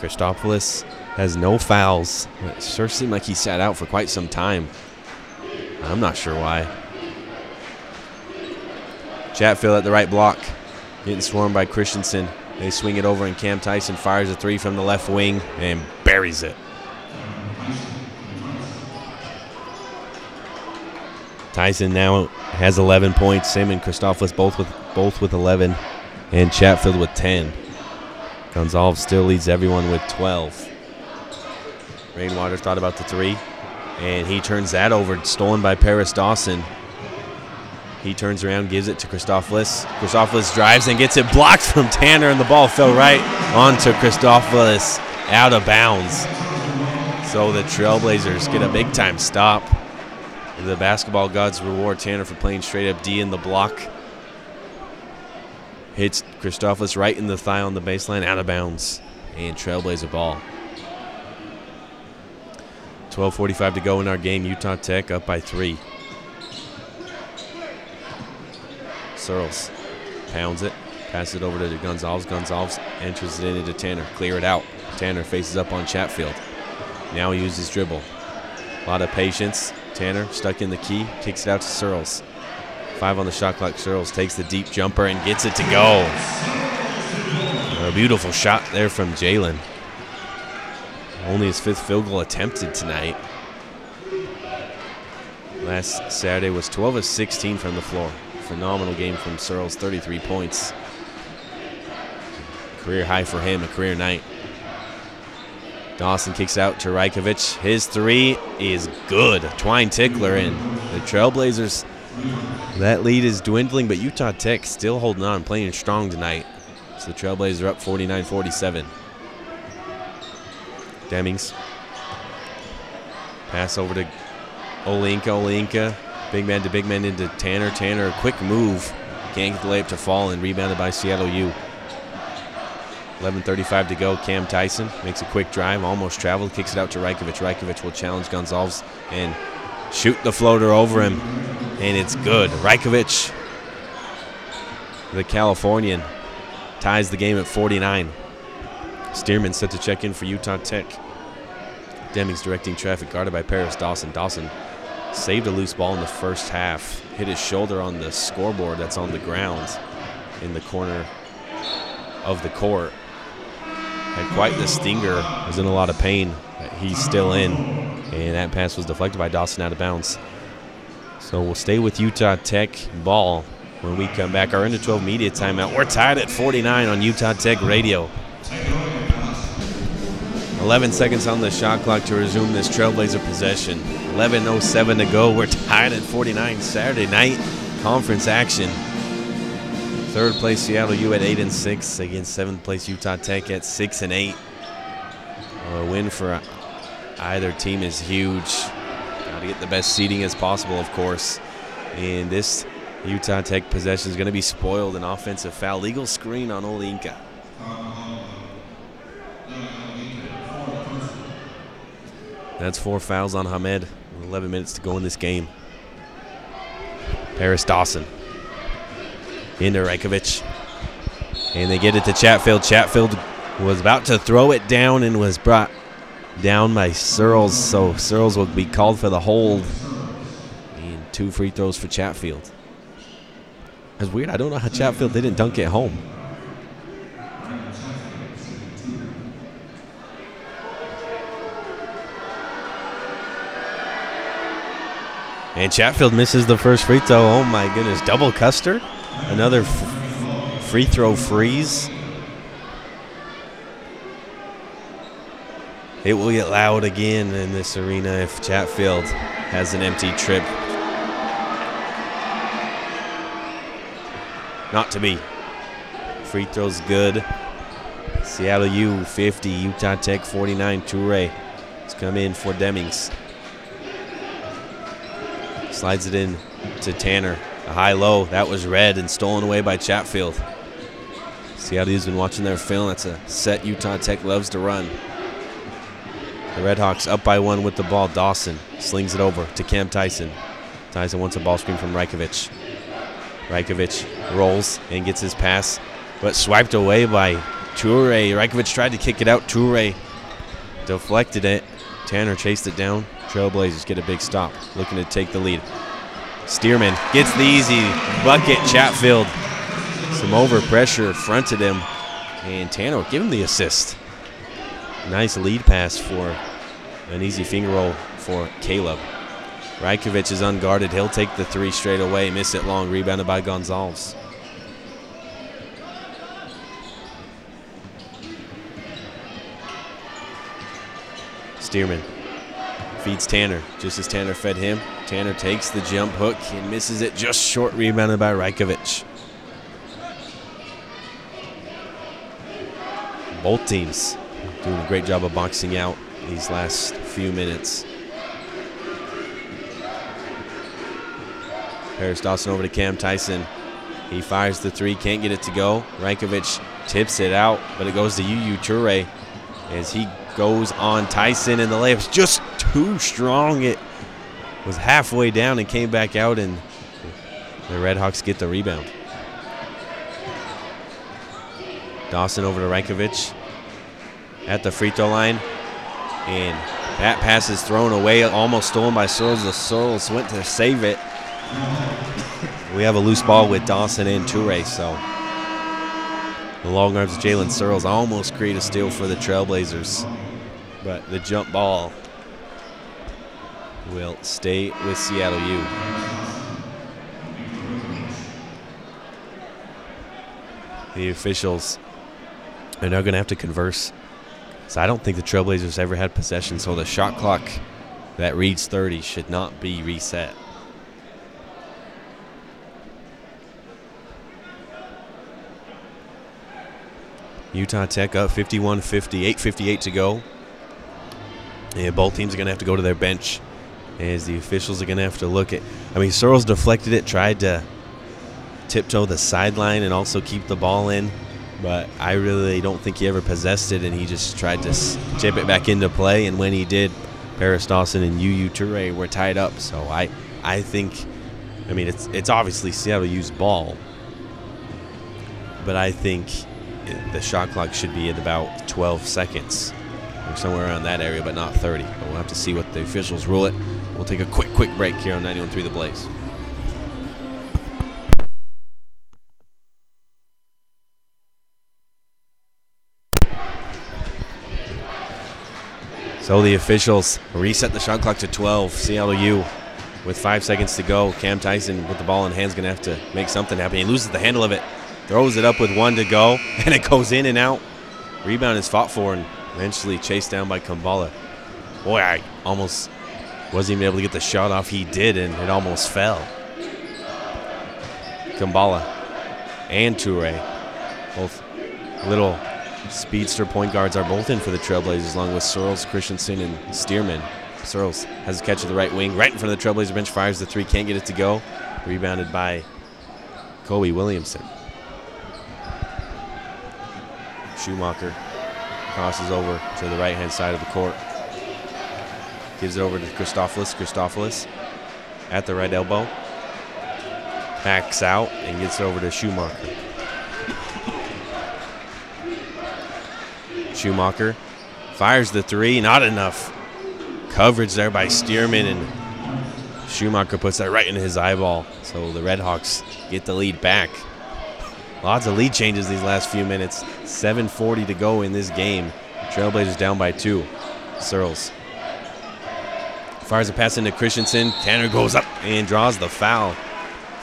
Christofilis has no fouls. It sure seemed like he sat out for quite some time. I'm not sure why. Chatfield at the right block, getting swarmed by Christensen. They swing it over, and Cam Tyson fires a three from the left wing and buries it. Tyson now has 11 points. Sim and Christofilis both with both with 11, and Chatfield with 10. Gonzalez still leads everyone with 12. Rainwater thought about the three, and he turns that over, stolen by Paris Dawson. He turns around, gives it to Christofilis. Christofilis drives and gets it blocked from Tanner, and the ball fell right onto Christofilis out of bounds. So the Trailblazers get a big time stop. The basketball gods reward Tanner for playing straight up D in the block. Hits Christofilis right in the thigh on the baseline, out of bounds. And Trailblazer ball. 12.45 to go in our game. Utah Tech up by three. Searles pounds it, passes it over to Gonzalez. Gonzalez enters it into Tanner. Clear it out. Tanner faces up on Chatfield. Now he uses dribble. A lot of patience. Tanner stuck in the key, kicks it out to Searles. Five on the shot clock. Searles takes the deep jumper and gets it to go. A beautiful shot there from Jalen. Only his fifth field goal attempted tonight. Last Saturday was 12 of 16 from the floor. Phenomenal game from Searles, 33 points. Career high for him, a career night. Dawson kicks out to Rajkovic. His three is good. Twine Tickler in. The Trailblazers, that lead is dwindling, but Utah Tech still holding on, playing strong tonight. So the Trailblazers are up 49 47. Demings. Pass over to Olayinka. Olayinka. Big man to big man into Tanner. Tanner, a quick move. Can't get the layup to fall and rebounded by Seattle U. 11.35 to go. Cam Tyson makes a quick drive, almost traveled, kicks it out to Rajkovic. Rajkovic will challenge Gonzalez and shoot the floater over him, and it's good. Rajkovic, the Californian, ties the game at 49. Stearman set to check in for Utah Tech. Demings directing traffic, guarded by Paris Dawson. Dawson saved a loose ball in the first half, hit his shoulder on the scoreboard that's on the ground in the corner of the court. Had quite the stinger, was in a lot of pain. He's still in, and that pass was deflected by Dawson out of bounds. So we'll stay with Utah Tech ball. when we come back. Our under 12 media timeout. We're tied at 49 on Utah Tech Radio. 11 seconds on the shot clock to resume this Trailblazer possession. 11.07 to go. We're tied at 49. Saturday night conference action. Third place Seattle U at 8 and 6 against seventh place Utah Tech at 6 and 8. A win for either team is huge. Got to get the best seating as possible, of course. And this Utah Tech possession is going to be spoiled. An offensive foul. Legal screen on Olayinka. That's four fouls on Hamed. 11 minutes to go in this game. Paris Dawson. Into Rajkovic. And they get it to Chatfield. Chatfield was about to throw it down and was brought down by Searles. So Searles will be called for the hold. And two free throws for Chatfield. It's weird. I don't know how Chatfield didn't dunk it home. And Chatfield misses the first free throw. Oh my goodness. Double Custer. Another f- free throw freeze. It will get loud again in this arena if Chatfield has an empty trip. Not to be. Free throws good. Seattle U 50, Utah Tech 49. Toure has come in for Demings. Slides it in to Tanner. A high low. That was red and stolen away by Chatfield. Seattle's been watching their film. That's a set Utah Tech loves to run. The Redhawks up by one with the ball. Dawson slings it over to Cam Tyson. Tyson wants a ball screen from Rajkovic. Rajkovic rolls and gets his pass, but swiped away by Toure. Rajkovic tried to kick it out. Toure deflected it. Tanner chased it down. Trailblazers get a big stop, looking to take the lead. Stearman gets the easy bucket. Chatfield, some over pressure, fronted him, and Tanner give him the assist. Nice lead pass for an easy finger roll for Caleb. Rajkovic is unguarded. He'll take the three straight away, miss it long, rebounded by Gonzalez. Stearman feeds Tanner, just as Tanner fed him. Tanner takes the jump hook and misses it just short, rebounded by Rajkovic. Both teams doing a great job of boxing out these last few minutes. Paris Dawson over to Cam Tyson. He fires the three, can't get it to go. Rajkovic tips it out, but it goes to UU Toure as he goes on Tyson, and the layup's just too strong. It was halfway down and came back out, and the Redhawks get the rebound. Dawson over to Rajkovic at the free throw line. And that pass is thrown away, almost stolen by Searles. The Searles went to save it. We have a loose ball with Dawson and Toure, so the long arms of Jalen Searles almost create a steal for the Trailblazers. But the jump ball will stay with Seattle U. The officials are now going to have to converse. So I don't think the Trailblazers ever had possession, so the shot clock that reads 30 should not be reset. Utah Tech up 51 50, 8.58 to go. And both teams are going to have to go to their bench as the officials are going to have to look at. I mean, Searles deflected it, tried to tiptoe the sideline and also keep the ball in, but I really don't think he ever possessed it, and he just tried to chip it back into play. And when he did, Paris Dawson and UU Toure were tied up. So I, I think, I mean, it's it's obviously Seattle used ball, but I think the shot clock should be at about 12 seconds or somewhere around that area, but not 30. But we'll have to see what the officials rule it. We'll take a quick, quick break here on 91.3 The Blaze. So the officials reset the shot clock to 12. Seattle U with five seconds to go. Cam Tyson with the ball in hand is going to have to make something happen. He loses the handle of it, throws it up with one to go, *laughs* and it goes in and out. Rebound is fought for and eventually chased down by Kambala. Boy, I almost wasn't even able to get the shot off. He did, and it almost fell. Kumbala and Toure, both little speedster point guards, are both in for the Trailblazers, along with Searles, Christensen, and Stearman. Searles has a catch at the right wing, right in front of the Trailblazer bench, fires the three, can't get it to go. Rebounded by Kobe Williamson. Schumacher crosses over to the right hand side of the court. Gives it over to Christofilis. Christofilis at the right elbow. Backs out and gets it over to Schumacher. Schumacher fires the three, not enough coverage there by Stearman, and Schumacher puts that right into his eyeball. So the Redhawks get the lead back. Lots of lead changes these last few minutes. 7.40 to go in this game. Trailblazers down by two. Searles fires a pass into Christensen. Tanner goes up and draws the foul.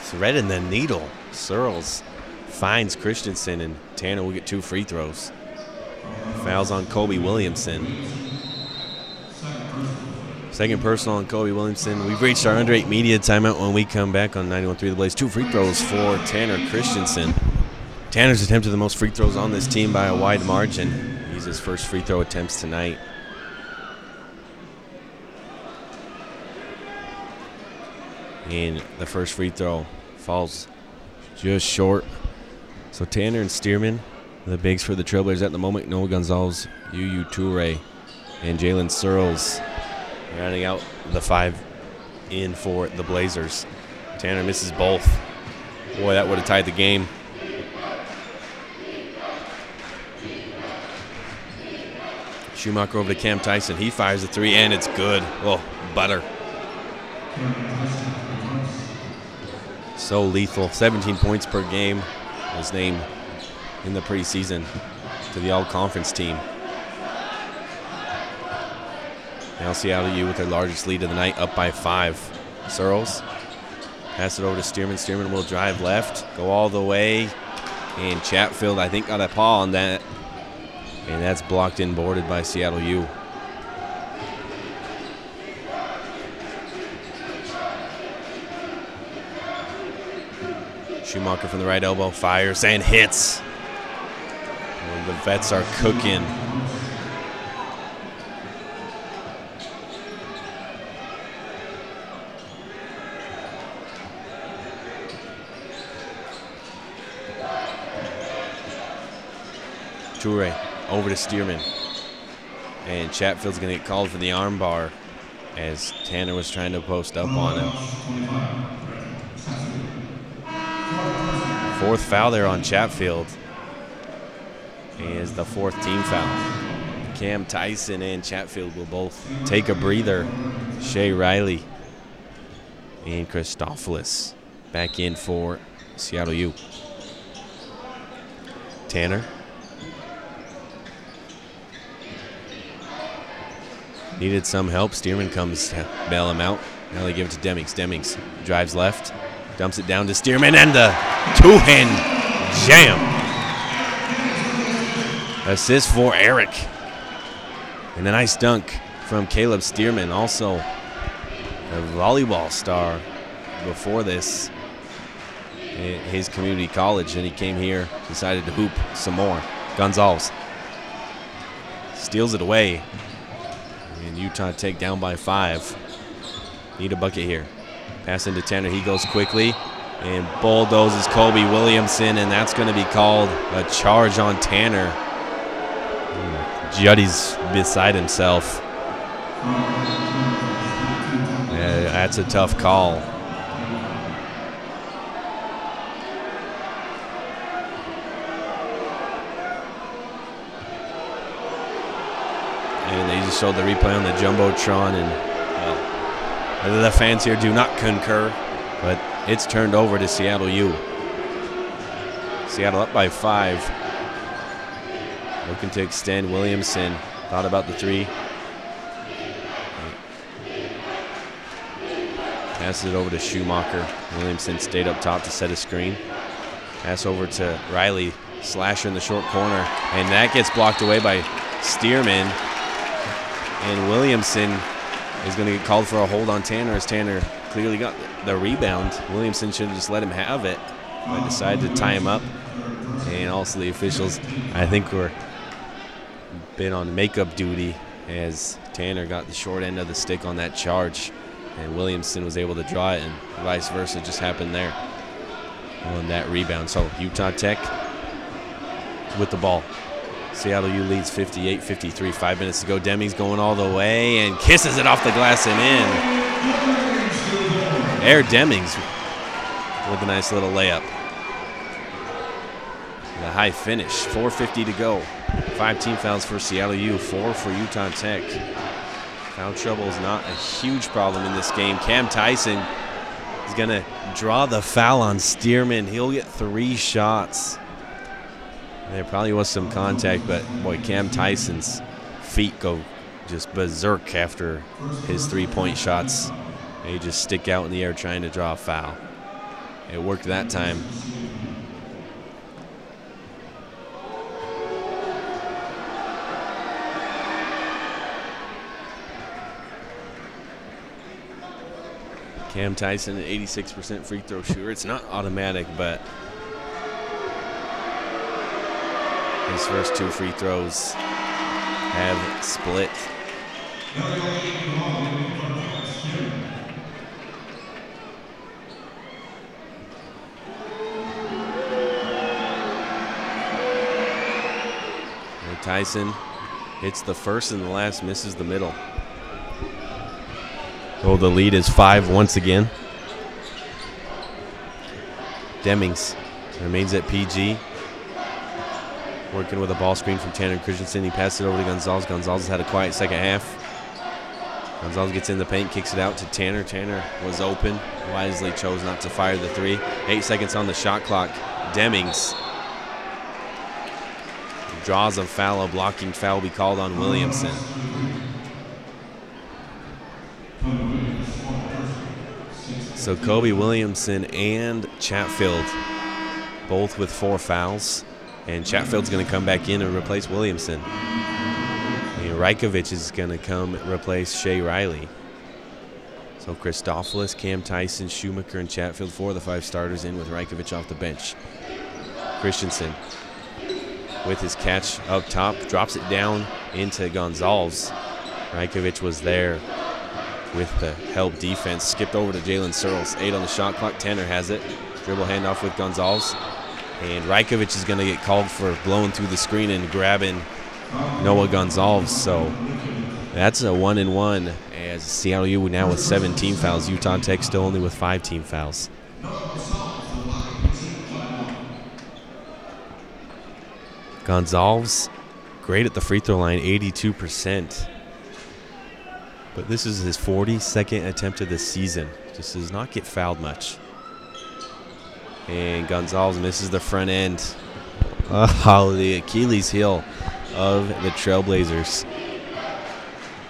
Threading the needle. Searles finds Christensen, and Tanner will get two free throws. Fouls on Kobe Williamson. Second personal on Kobe Williamson. We've reached our under eight media timeout when we come back on 91.3 The Blaze. Two free throws for Tanner Christensen. Tanner's attempted the most free throws on this team by a wide margin. He's his first free throw attempts tonight. And the first free throw falls just short. So Tanner and Stearman, the bigs for the Trailblazers at the moment. Noah Gonzalez, Yu Toure, and Jalen Searles rounding out the five in for the Blazers. Tanner misses both. Boy, that would have tied the game. Schumacher over to Cam Tyson. He fires the three, and it's good. Oh, butter. So lethal. 17 points per game. His name in the preseason to the all conference team. Now Seattle U with their largest lead of the night, up by five. Searles pass it over to Stearman. Stearman will drive left, go all the way, and Chatfield I think got a paw on that, and that's blocked and boarded by Seattle U. Schumacher from the right elbow fires and hits. Well, the vets are cooking. Toure over to Stearman. And Chatfield's going to get called for the armbar as Tanner was trying to post up on him. Fourth foul there on Chatfield is the fourth team foul. Cam Tyson and Chatfield will both take a breather. Shea Riley and Christofilis back in for Seattle U. Tanner Needed some help. Stearman comes to bail him out. Now they give it to Demings. Demings drives left, dumps it down to Stearman, and the two hand jam. Assist for Eric. And a nice dunk from Caleb Stearman, also a volleyball star before this his community college. And he came here, decided to hoop some more. Gonzalez steals it away. And Utah take down by five. Need a bucket here. Pass into Tanner. He goes quickly and bulldozes Kobe Williamson, and that's going to be called a charge on Tanner. Juddy's beside himself. Yeah, that's a tough call. And they just showed the replay on the Jumbotron, and the fans here do not concur, but it's turned over to Seattle U. Seattle up by five. Looking to extend. Williamson thought about the three. Passes it over to Schumacher. Williamson stayed up top to set a screen. Pass over to Riley. Slasher in the short corner. And that gets blocked away by Stearman. And Williamson is going to get called for a hold on Tanner as Tanner clearly got the rebound. Williamson should have just let him have it, but decided to tie him up. And also the officials, I think, were been on makeup duty as Tanner got the short end of the stick on that charge, and Williamson was able to draw it, and vice versa just happened there on that rebound. So Utah Tech with the ball. Seattle U leads 58 53. Five minutes to go. Demings going all the way and kisses it off the glass and in. Air Demings with a nice little layup. The high finish. 4.50 to go. Five team fouls for Seattle U, four for Utah Tech. Foul trouble is not a huge problem in this game. Cam Tyson is going to draw the foul on Stearman. He'll get three shots. There probably was some contact, but boy, Cam Tyson's feet go just berserk after his three point shots. They just stick out in the air trying to draw a foul. It worked that time. Cam Tyson, an 86% free throw shooter. It's not automatic, but his first two free throws have split. And Tyson hits the first and the last, misses the middle. Oh, the lead is five once again. Demings remains at PG. Working with a ball screen from Tanner Christensen. He passes it over to Gonzalez. Gonzalez had a quiet second half. Gonzalez gets in the paint, kicks it out to Tanner. Tanner was open. Wisely chose not to fire the three. Eight seconds on the shot clock. Demings draws a foul. A blocking foul be called on Williamson. So Kobe Williamson and Chatfield both with four fouls. And Chatfield's going to come back in and replace Williamson. And Rajkovic is going to come replace Shea Riley. So Christofilis, Cam Tyson, Schumacher, and Chatfield, four of the five starters in with Rajkovic off the bench. Christensen with his catch up top, drops it down into Gonzalez. Rajkovic was there with the help defense. Skipped over to Jalen Searles. Eight on the shot clock. Tanner has it. Dribble handoff with Gonzalez. And Rajkovic is going to get called for blowing through the screen and grabbing Noah Gonzalez. So that's a one and one as Seattle U now with seven team fouls. Utah Tech still only with five team fouls. Gonzalez, great at the free throw line, 82%. But this is his 42nd attempt of the season. Just does not get fouled much. And Gonzalez misses the front end. Oh, the Achilles heel of the Trailblazers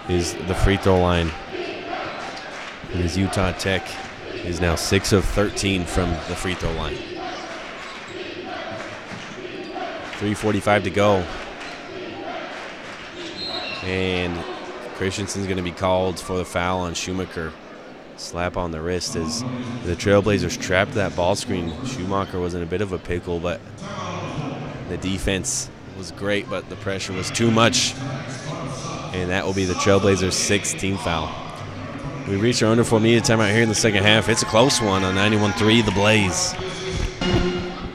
is the free throw line. And his Utah Tech is now 6 of 13 from the free throw line. 3.45 to go. And Christensen's going to be called for the foul on Schumacher. Slap on the wrist as the Trailblazers trapped that ball screen. Schumacher was in a bit of a pickle, but the defense was great, but the pressure was too much. And that will be the Trailblazers' sixth team foul. We reach our under four media timeout here in the second half. It's a close one on 91-3, the Blaze.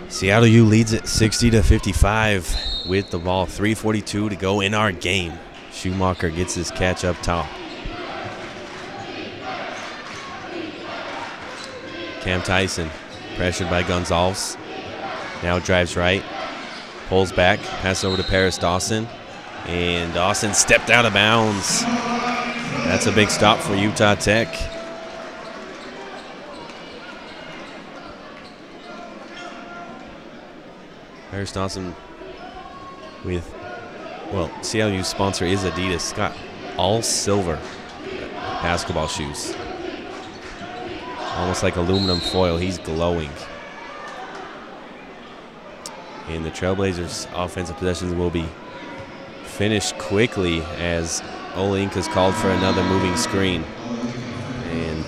Seattle U leads it 60 to 55 with the ball. 3:42 to go in our game. Schumacher gets his catch up top. Cam Tyson pressured by Gonzalez. Now drives right, pulls back, pass over to Paris Dawson, and Dawson stepped out of bounds. That's a big stop for Utah Tech. Paris Dawson with well, CLU's sponsor is Adidas. Got all silver basketball shoes. Almost like aluminum foil. He's glowing. And the Trailblazers' offensive possessions will be finished quickly as Olayinka called for another moving screen. And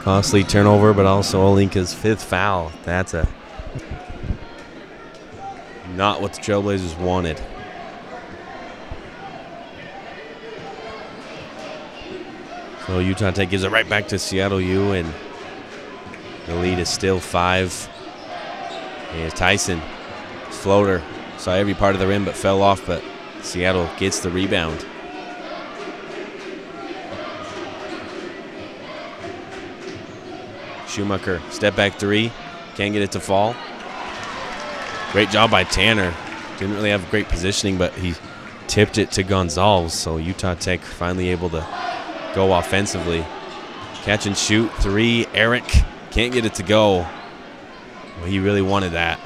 costly turnover, but also Olayinka's fifth foul. That's a not what the Trailblazers wanted. So Utah Tech gives it right back to Seattle U, and the lead is still five. And Tyson, floater, saw every part of the rim but fell off, but Seattle gets the rebound. Schumacher, step back three, can't get it to fall. Great job by Tanner. Didn't really have great positioning, but he tipped it to Gonzalez. So Utah Tech finally able to go offensively. Catch and shoot three. Eric can't get it to go. Well, he really wanted that.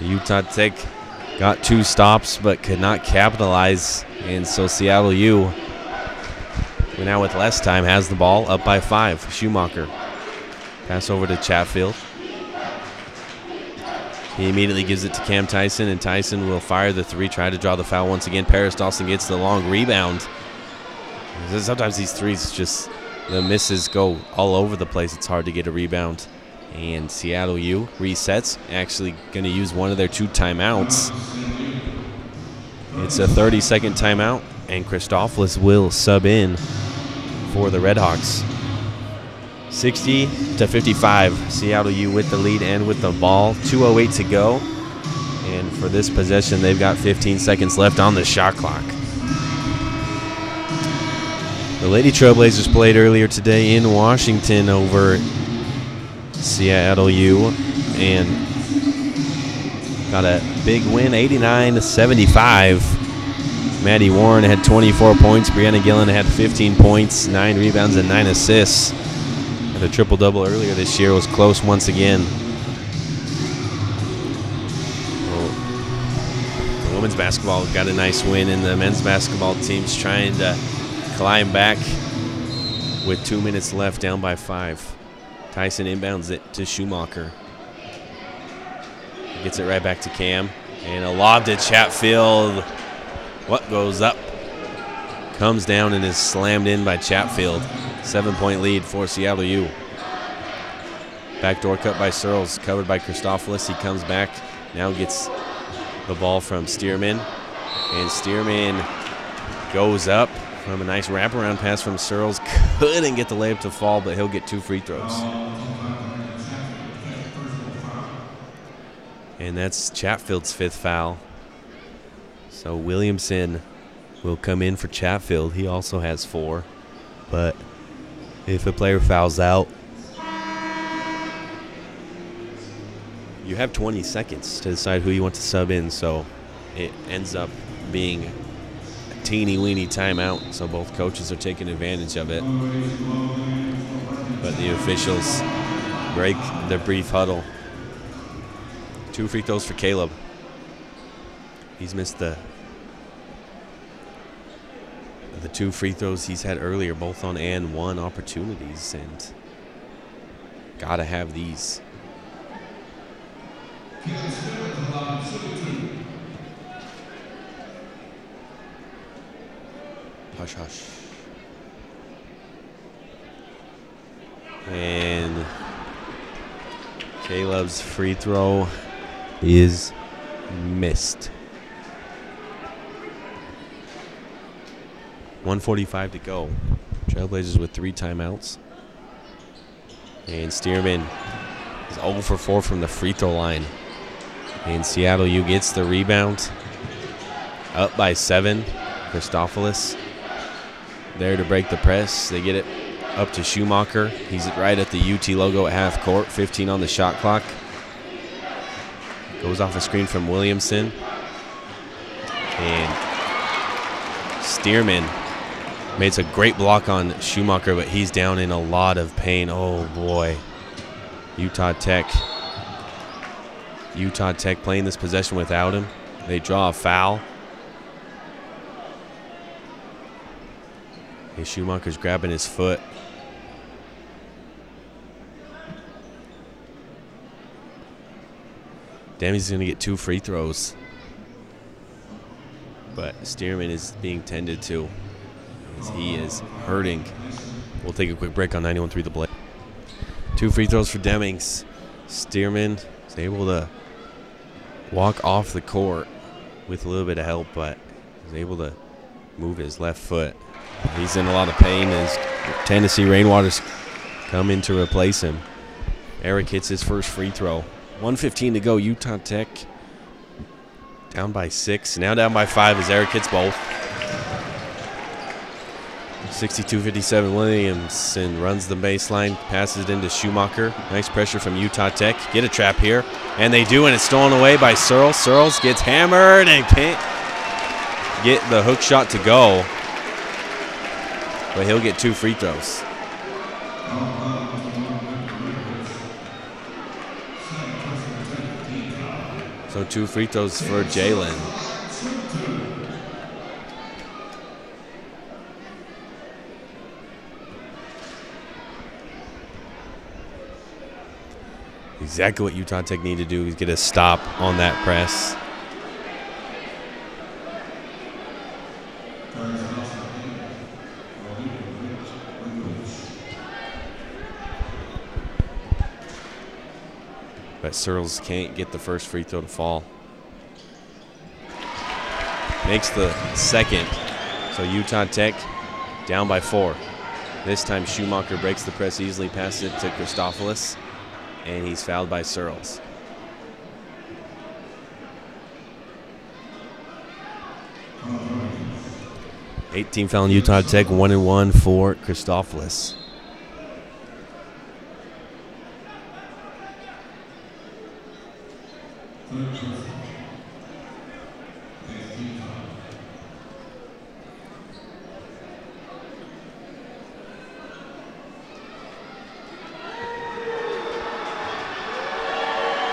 Utah Tech got two stops but could not capitalize. And so Seattle U, now with less time, has the ball up by five. Schumacher. Pass over to Chatfield. He immediately gives it to Cam Tyson, and Tyson will fire the three, try to draw the foul once again. Paris Dawson gets the long rebound. Sometimes these threes just, the misses go all over the place. It's hard to get a rebound. And Seattle U resets, actually going to use one of their two timeouts. It's a 30 second timeout, and Christofilis will sub in for the Redhawks. 60 to 55. Seattle U with the lead and with the ball. 2.08 to go. And for this possession, they've got 15 seconds left on the shot clock. The Lady Trailblazers played earlier today in Washington over Seattle U and got a big win 89 to 75. Maddie Warren had 24 points. Brianna Gillen had 15 points, 9 rebounds, and 9 assists. The triple double earlier this year was close once again. Well, the women's basketball got a nice win, and the men's basketball team's trying to climb back with two minutes left, down by five. Tyson inbounds it to Schumacher. Gets it right back to Cam. And a lob to Chatfield. What goes up? Comes down and is slammed in by Chatfield. Seven point lead for Seattle U. Backdoor cut by Searles, covered by Christofilis. He comes back, now gets the ball from Stearman. And Stearman goes up from a nice wraparound pass from Searles. *laughs* Couldn't get the layup to fall, but he'll get two free throws. And that's Chatfield's fifth foul. So Williamson will come in for Chatfield. He also has four. But if a player fouls out, you have 20 seconds to decide who you want to sub in. So it ends up being a teeny weeny timeout. So both coaches are taking advantage of it. But the officials break the brief huddle. Two free throws for Caleb. He's missed the the two free throws he's had earlier, both on and one opportunities, and gotta have these. Hush, hush. And Caleb's free throw is missed. 145 to go. Trailblazers with three timeouts. And Stearman is 0 for 4 from the free throw line. And Seattle U gets the rebound. Up by seven. Christofilis there to break the press. They get it up to Schumacher. He's right at the UT logo at half court. 15 on the shot clock. Goes off a screen from Williamson. And Stearman Made a great block on Schumacher, but he's down in a lot of pain. Oh, boy. Utah Tech. Utah Tech playing this possession without him. They draw a foul. Hey, Schumacher's grabbing his foot. Damn, he's going to get two free throws. But Stearman is being tended to he is hurting. We'll take a quick break on 91.3 The Blaze. Two free throws for Demings. Stearman is able to walk off the court with a little bit of help, but is able to move his left foot. He's in a lot of pain as Tennessee Rainwaters come in to replace him. Eric hits his first free throw. 115 to go. Utah Tech down by six. Now down by five as Eric hits both. 62-57 Williamson runs the baseline, passes it into Schumacher. Nice pressure from Utah Tech. Get a trap here. And they do, and it's stolen away by Searles. Searles gets hammered and can't get the hook shot to go. But he'll get two free throws. So two free throws for Jalen. Exactly what Utah Tech need to do is get a stop on that press. But Searles can't get the first free throw to fall. Makes the second. So Utah Tech down by four. This time Schumacher breaks the press easily, passes it to Christofilis, and he's fouled by Searles. Eighteen foul in Utah Tech, one and one for Christofilis.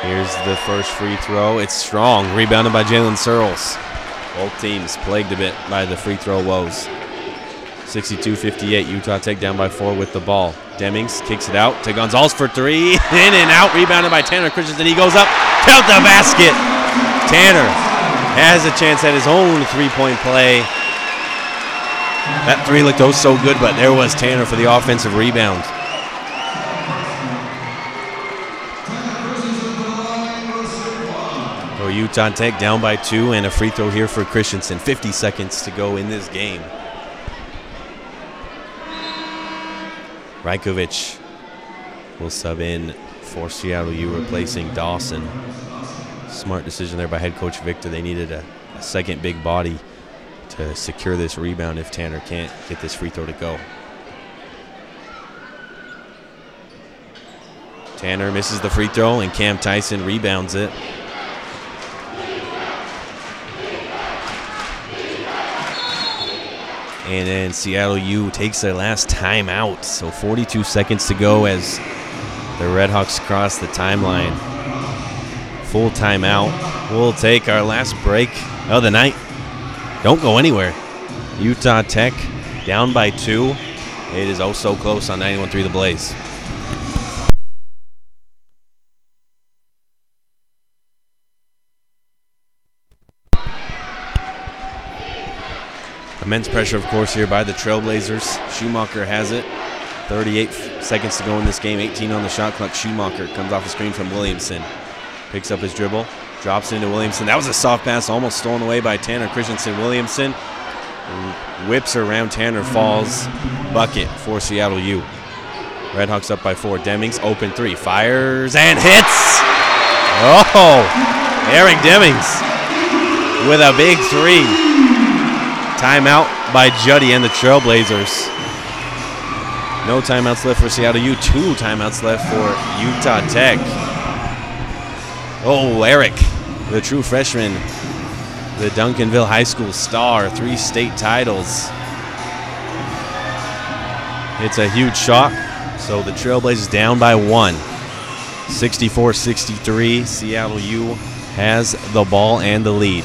Here's the first free throw. It's strong. Rebounded by Jalen Searles. Both teams plagued a bit by the free throw woes. 62-58. Utah Tech down by four with the ball. Demings kicks it out to Gonzalez for three. *laughs* In and out. Rebounded by Tanner Christensen. He goes up. Count the basket. Tanner has a chance at his own three-point play. That three looked oh so good, but there was Tanner for the offensive rebound. Utah Tech down by two and a free throw here for Christensen. 50 seconds to go in this game. Rajkovic will sub in for Seattle U, replacing Dawson. Smart decision there by head coach Victor. They needed a, a second big body to secure this rebound if Tanner can't get this free throw to go. Tanner misses the free throw, and Cam Tyson rebounds it. And then Seattle U takes their last timeout. So 42 seconds to go as the Redhawks cross the timeline. Full timeout. We'll take our last break of the night. Don't go anywhere. Utah Tech down by two. It is oh so close on 91 3 The Blaze. Immense pressure, of course, here by the Trailblazers. Schumacher has it. 38 seconds to go in this game. 18 on the shot clock. Schumacher comes off the screen from Williamson. Picks up his dribble. Drops into Williamson. That was a soft pass, almost stolen away by Tanner Christensen. Williamson whips around Tanner, falls. Bucket for Seattle U. Redhawks up by four. Demings open three. Fires and hits. Oh, Eric Demings with a big three. Timeout by Juddy and the Trailblazers. No timeouts left for Seattle U. Two timeouts left for Utah Tech. Oh, Eric, the true freshman, the Duncanville High School star, three state titles. It's a huge shot. So the Trailblazers down by one. 64 63. Seattle U has the ball and the lead.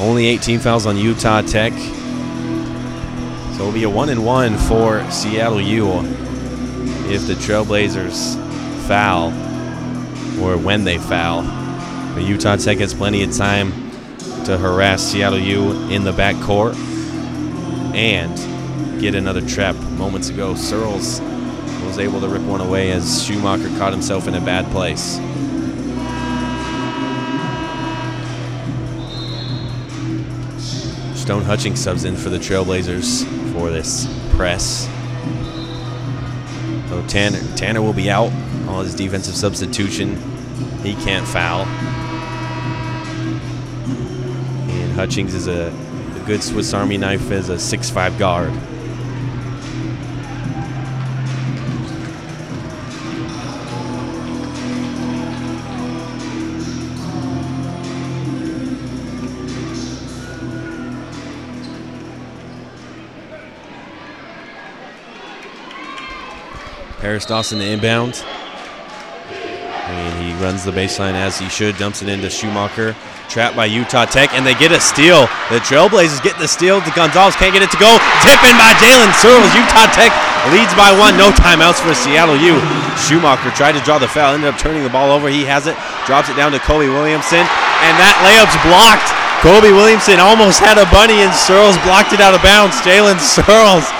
Only 18 fouls on Utah Tech. So it'll be a one and one for Seattle U if the Trailblazers foul or when they foul. But Utah Tech has plenty of time to harass Seattle U in the back court and get another trap. Moments ago, Searles was able to rip one away as Schumacher caught himself in a bad place. Stone Hutchings subs in for the Trailblazers for this press. So Tanner, Tanner will be out on his defensive substitution. He can't foul. And Hutchings is a, a good Swiss Army knife as a 6'5 guard. Paris Dawson the inbound. And he runs the baseline as he should, dumps it into Schumacher. Trapped by Utah Tech, and they get a steal. The Trailblazers get the steal. To Gonzalez can't get it to go. Tipping by Jalen Searles. Utah Tech leads by one. No timeouts for Seattle U. Schumacher tried to draw the foul, ended up turning the ball over. He has it, drops it down to Kobe Williamson, and that layup's blocked. Kobe Williamson almost had a bunny, and Searles blocked it out of bounds. Jalen Searles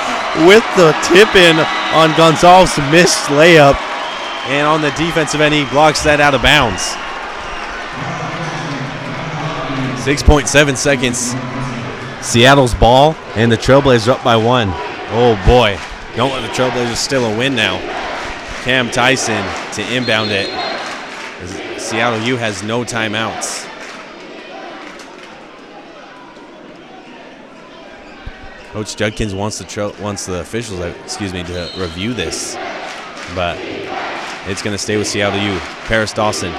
with the tip in on Gonzalez' missed layup. And on the defensive end, he blocks that out of bounds. 6.7 seconds. Seattle's ball, and the Trailblazers up by one. Oh boy. Don't let the Trailblazers steal a win now. Cam Tyson to inbound it. Seattle U has no timeouts. Coach Judkins wants the tra- wants the officials, uh, excuse me, to review this, but it's going to stay with Seattle U. Paris Dawson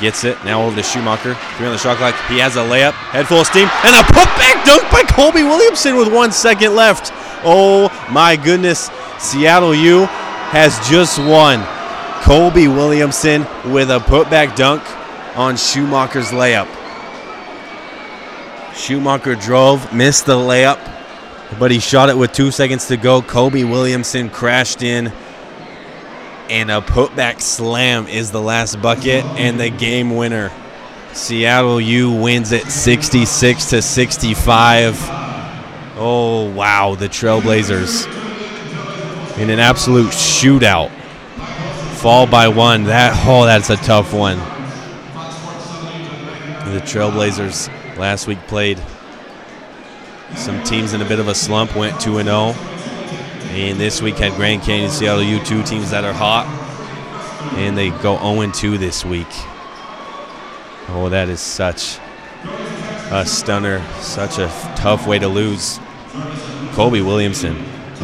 gets it now over to Schumacher. Three on the shot clock. He has a layup, head full of steam, and a putback dunk by Kobe Williamson with one second left. Oh my goodness, Seattle U has just won. Kobe Williamson with a putback dunk on Schumacher's layup. Schumacher drove, missed the layup, but he shot it with two seconds to go. Kobe Williamson crashed in, and a putback slam is the last bucket and the game winner. Seattle U wins it 66 to 65. Oh wow, the Trailblazers in an absolute shootout. Fall by one. That oh, that's a tough one. The Trailblazers last week played some teams in a bit of a slump, went 2 0. And this week had Grand Canyon, Seattle U, two teams that are hot. And they go 0 2 this week. Oh, that is such a stunner, such a tough way to lose. Kobe Williamson,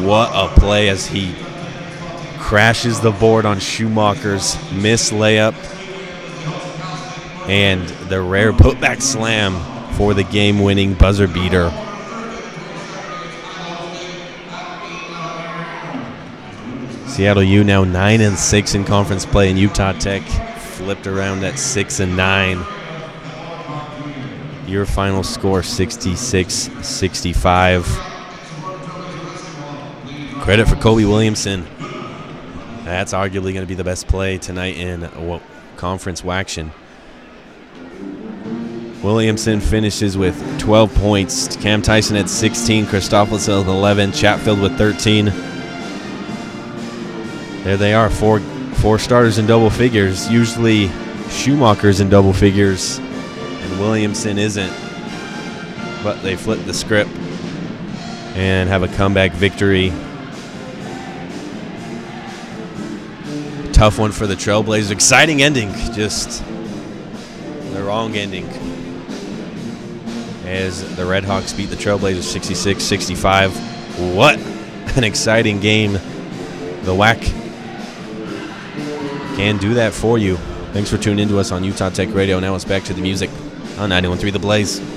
what a play as he crashes the board on Schumacher's miss layup and the rare putback slam for the game winning buzzer beater. Seattle U now 9 and 6 in conference play, and Utah Tech flipped around at 6 and 9. Your final score 66 65. Credit for Kobe Williamson. That's arguably going to be the best play tonight in conference action. Williamson finishes with 12 points. Cam Tyson at 16, Christofilis at 11, Chatfield with 13. There they are, four four starters in double figures. Usually Schumacher's in double figures, and Williamson isn't. But they flip the script and have a comeback victory. Tough one for the Trailblazers. Exciting ending, just the wrong ending. As the Redhawks beat the Trailblazers 66 65. What an exciting game. The WAC can do that for you. Thanks for tuning in to us on Utah Tech Radio. Now it's back to the music on 91.3 The Blaze.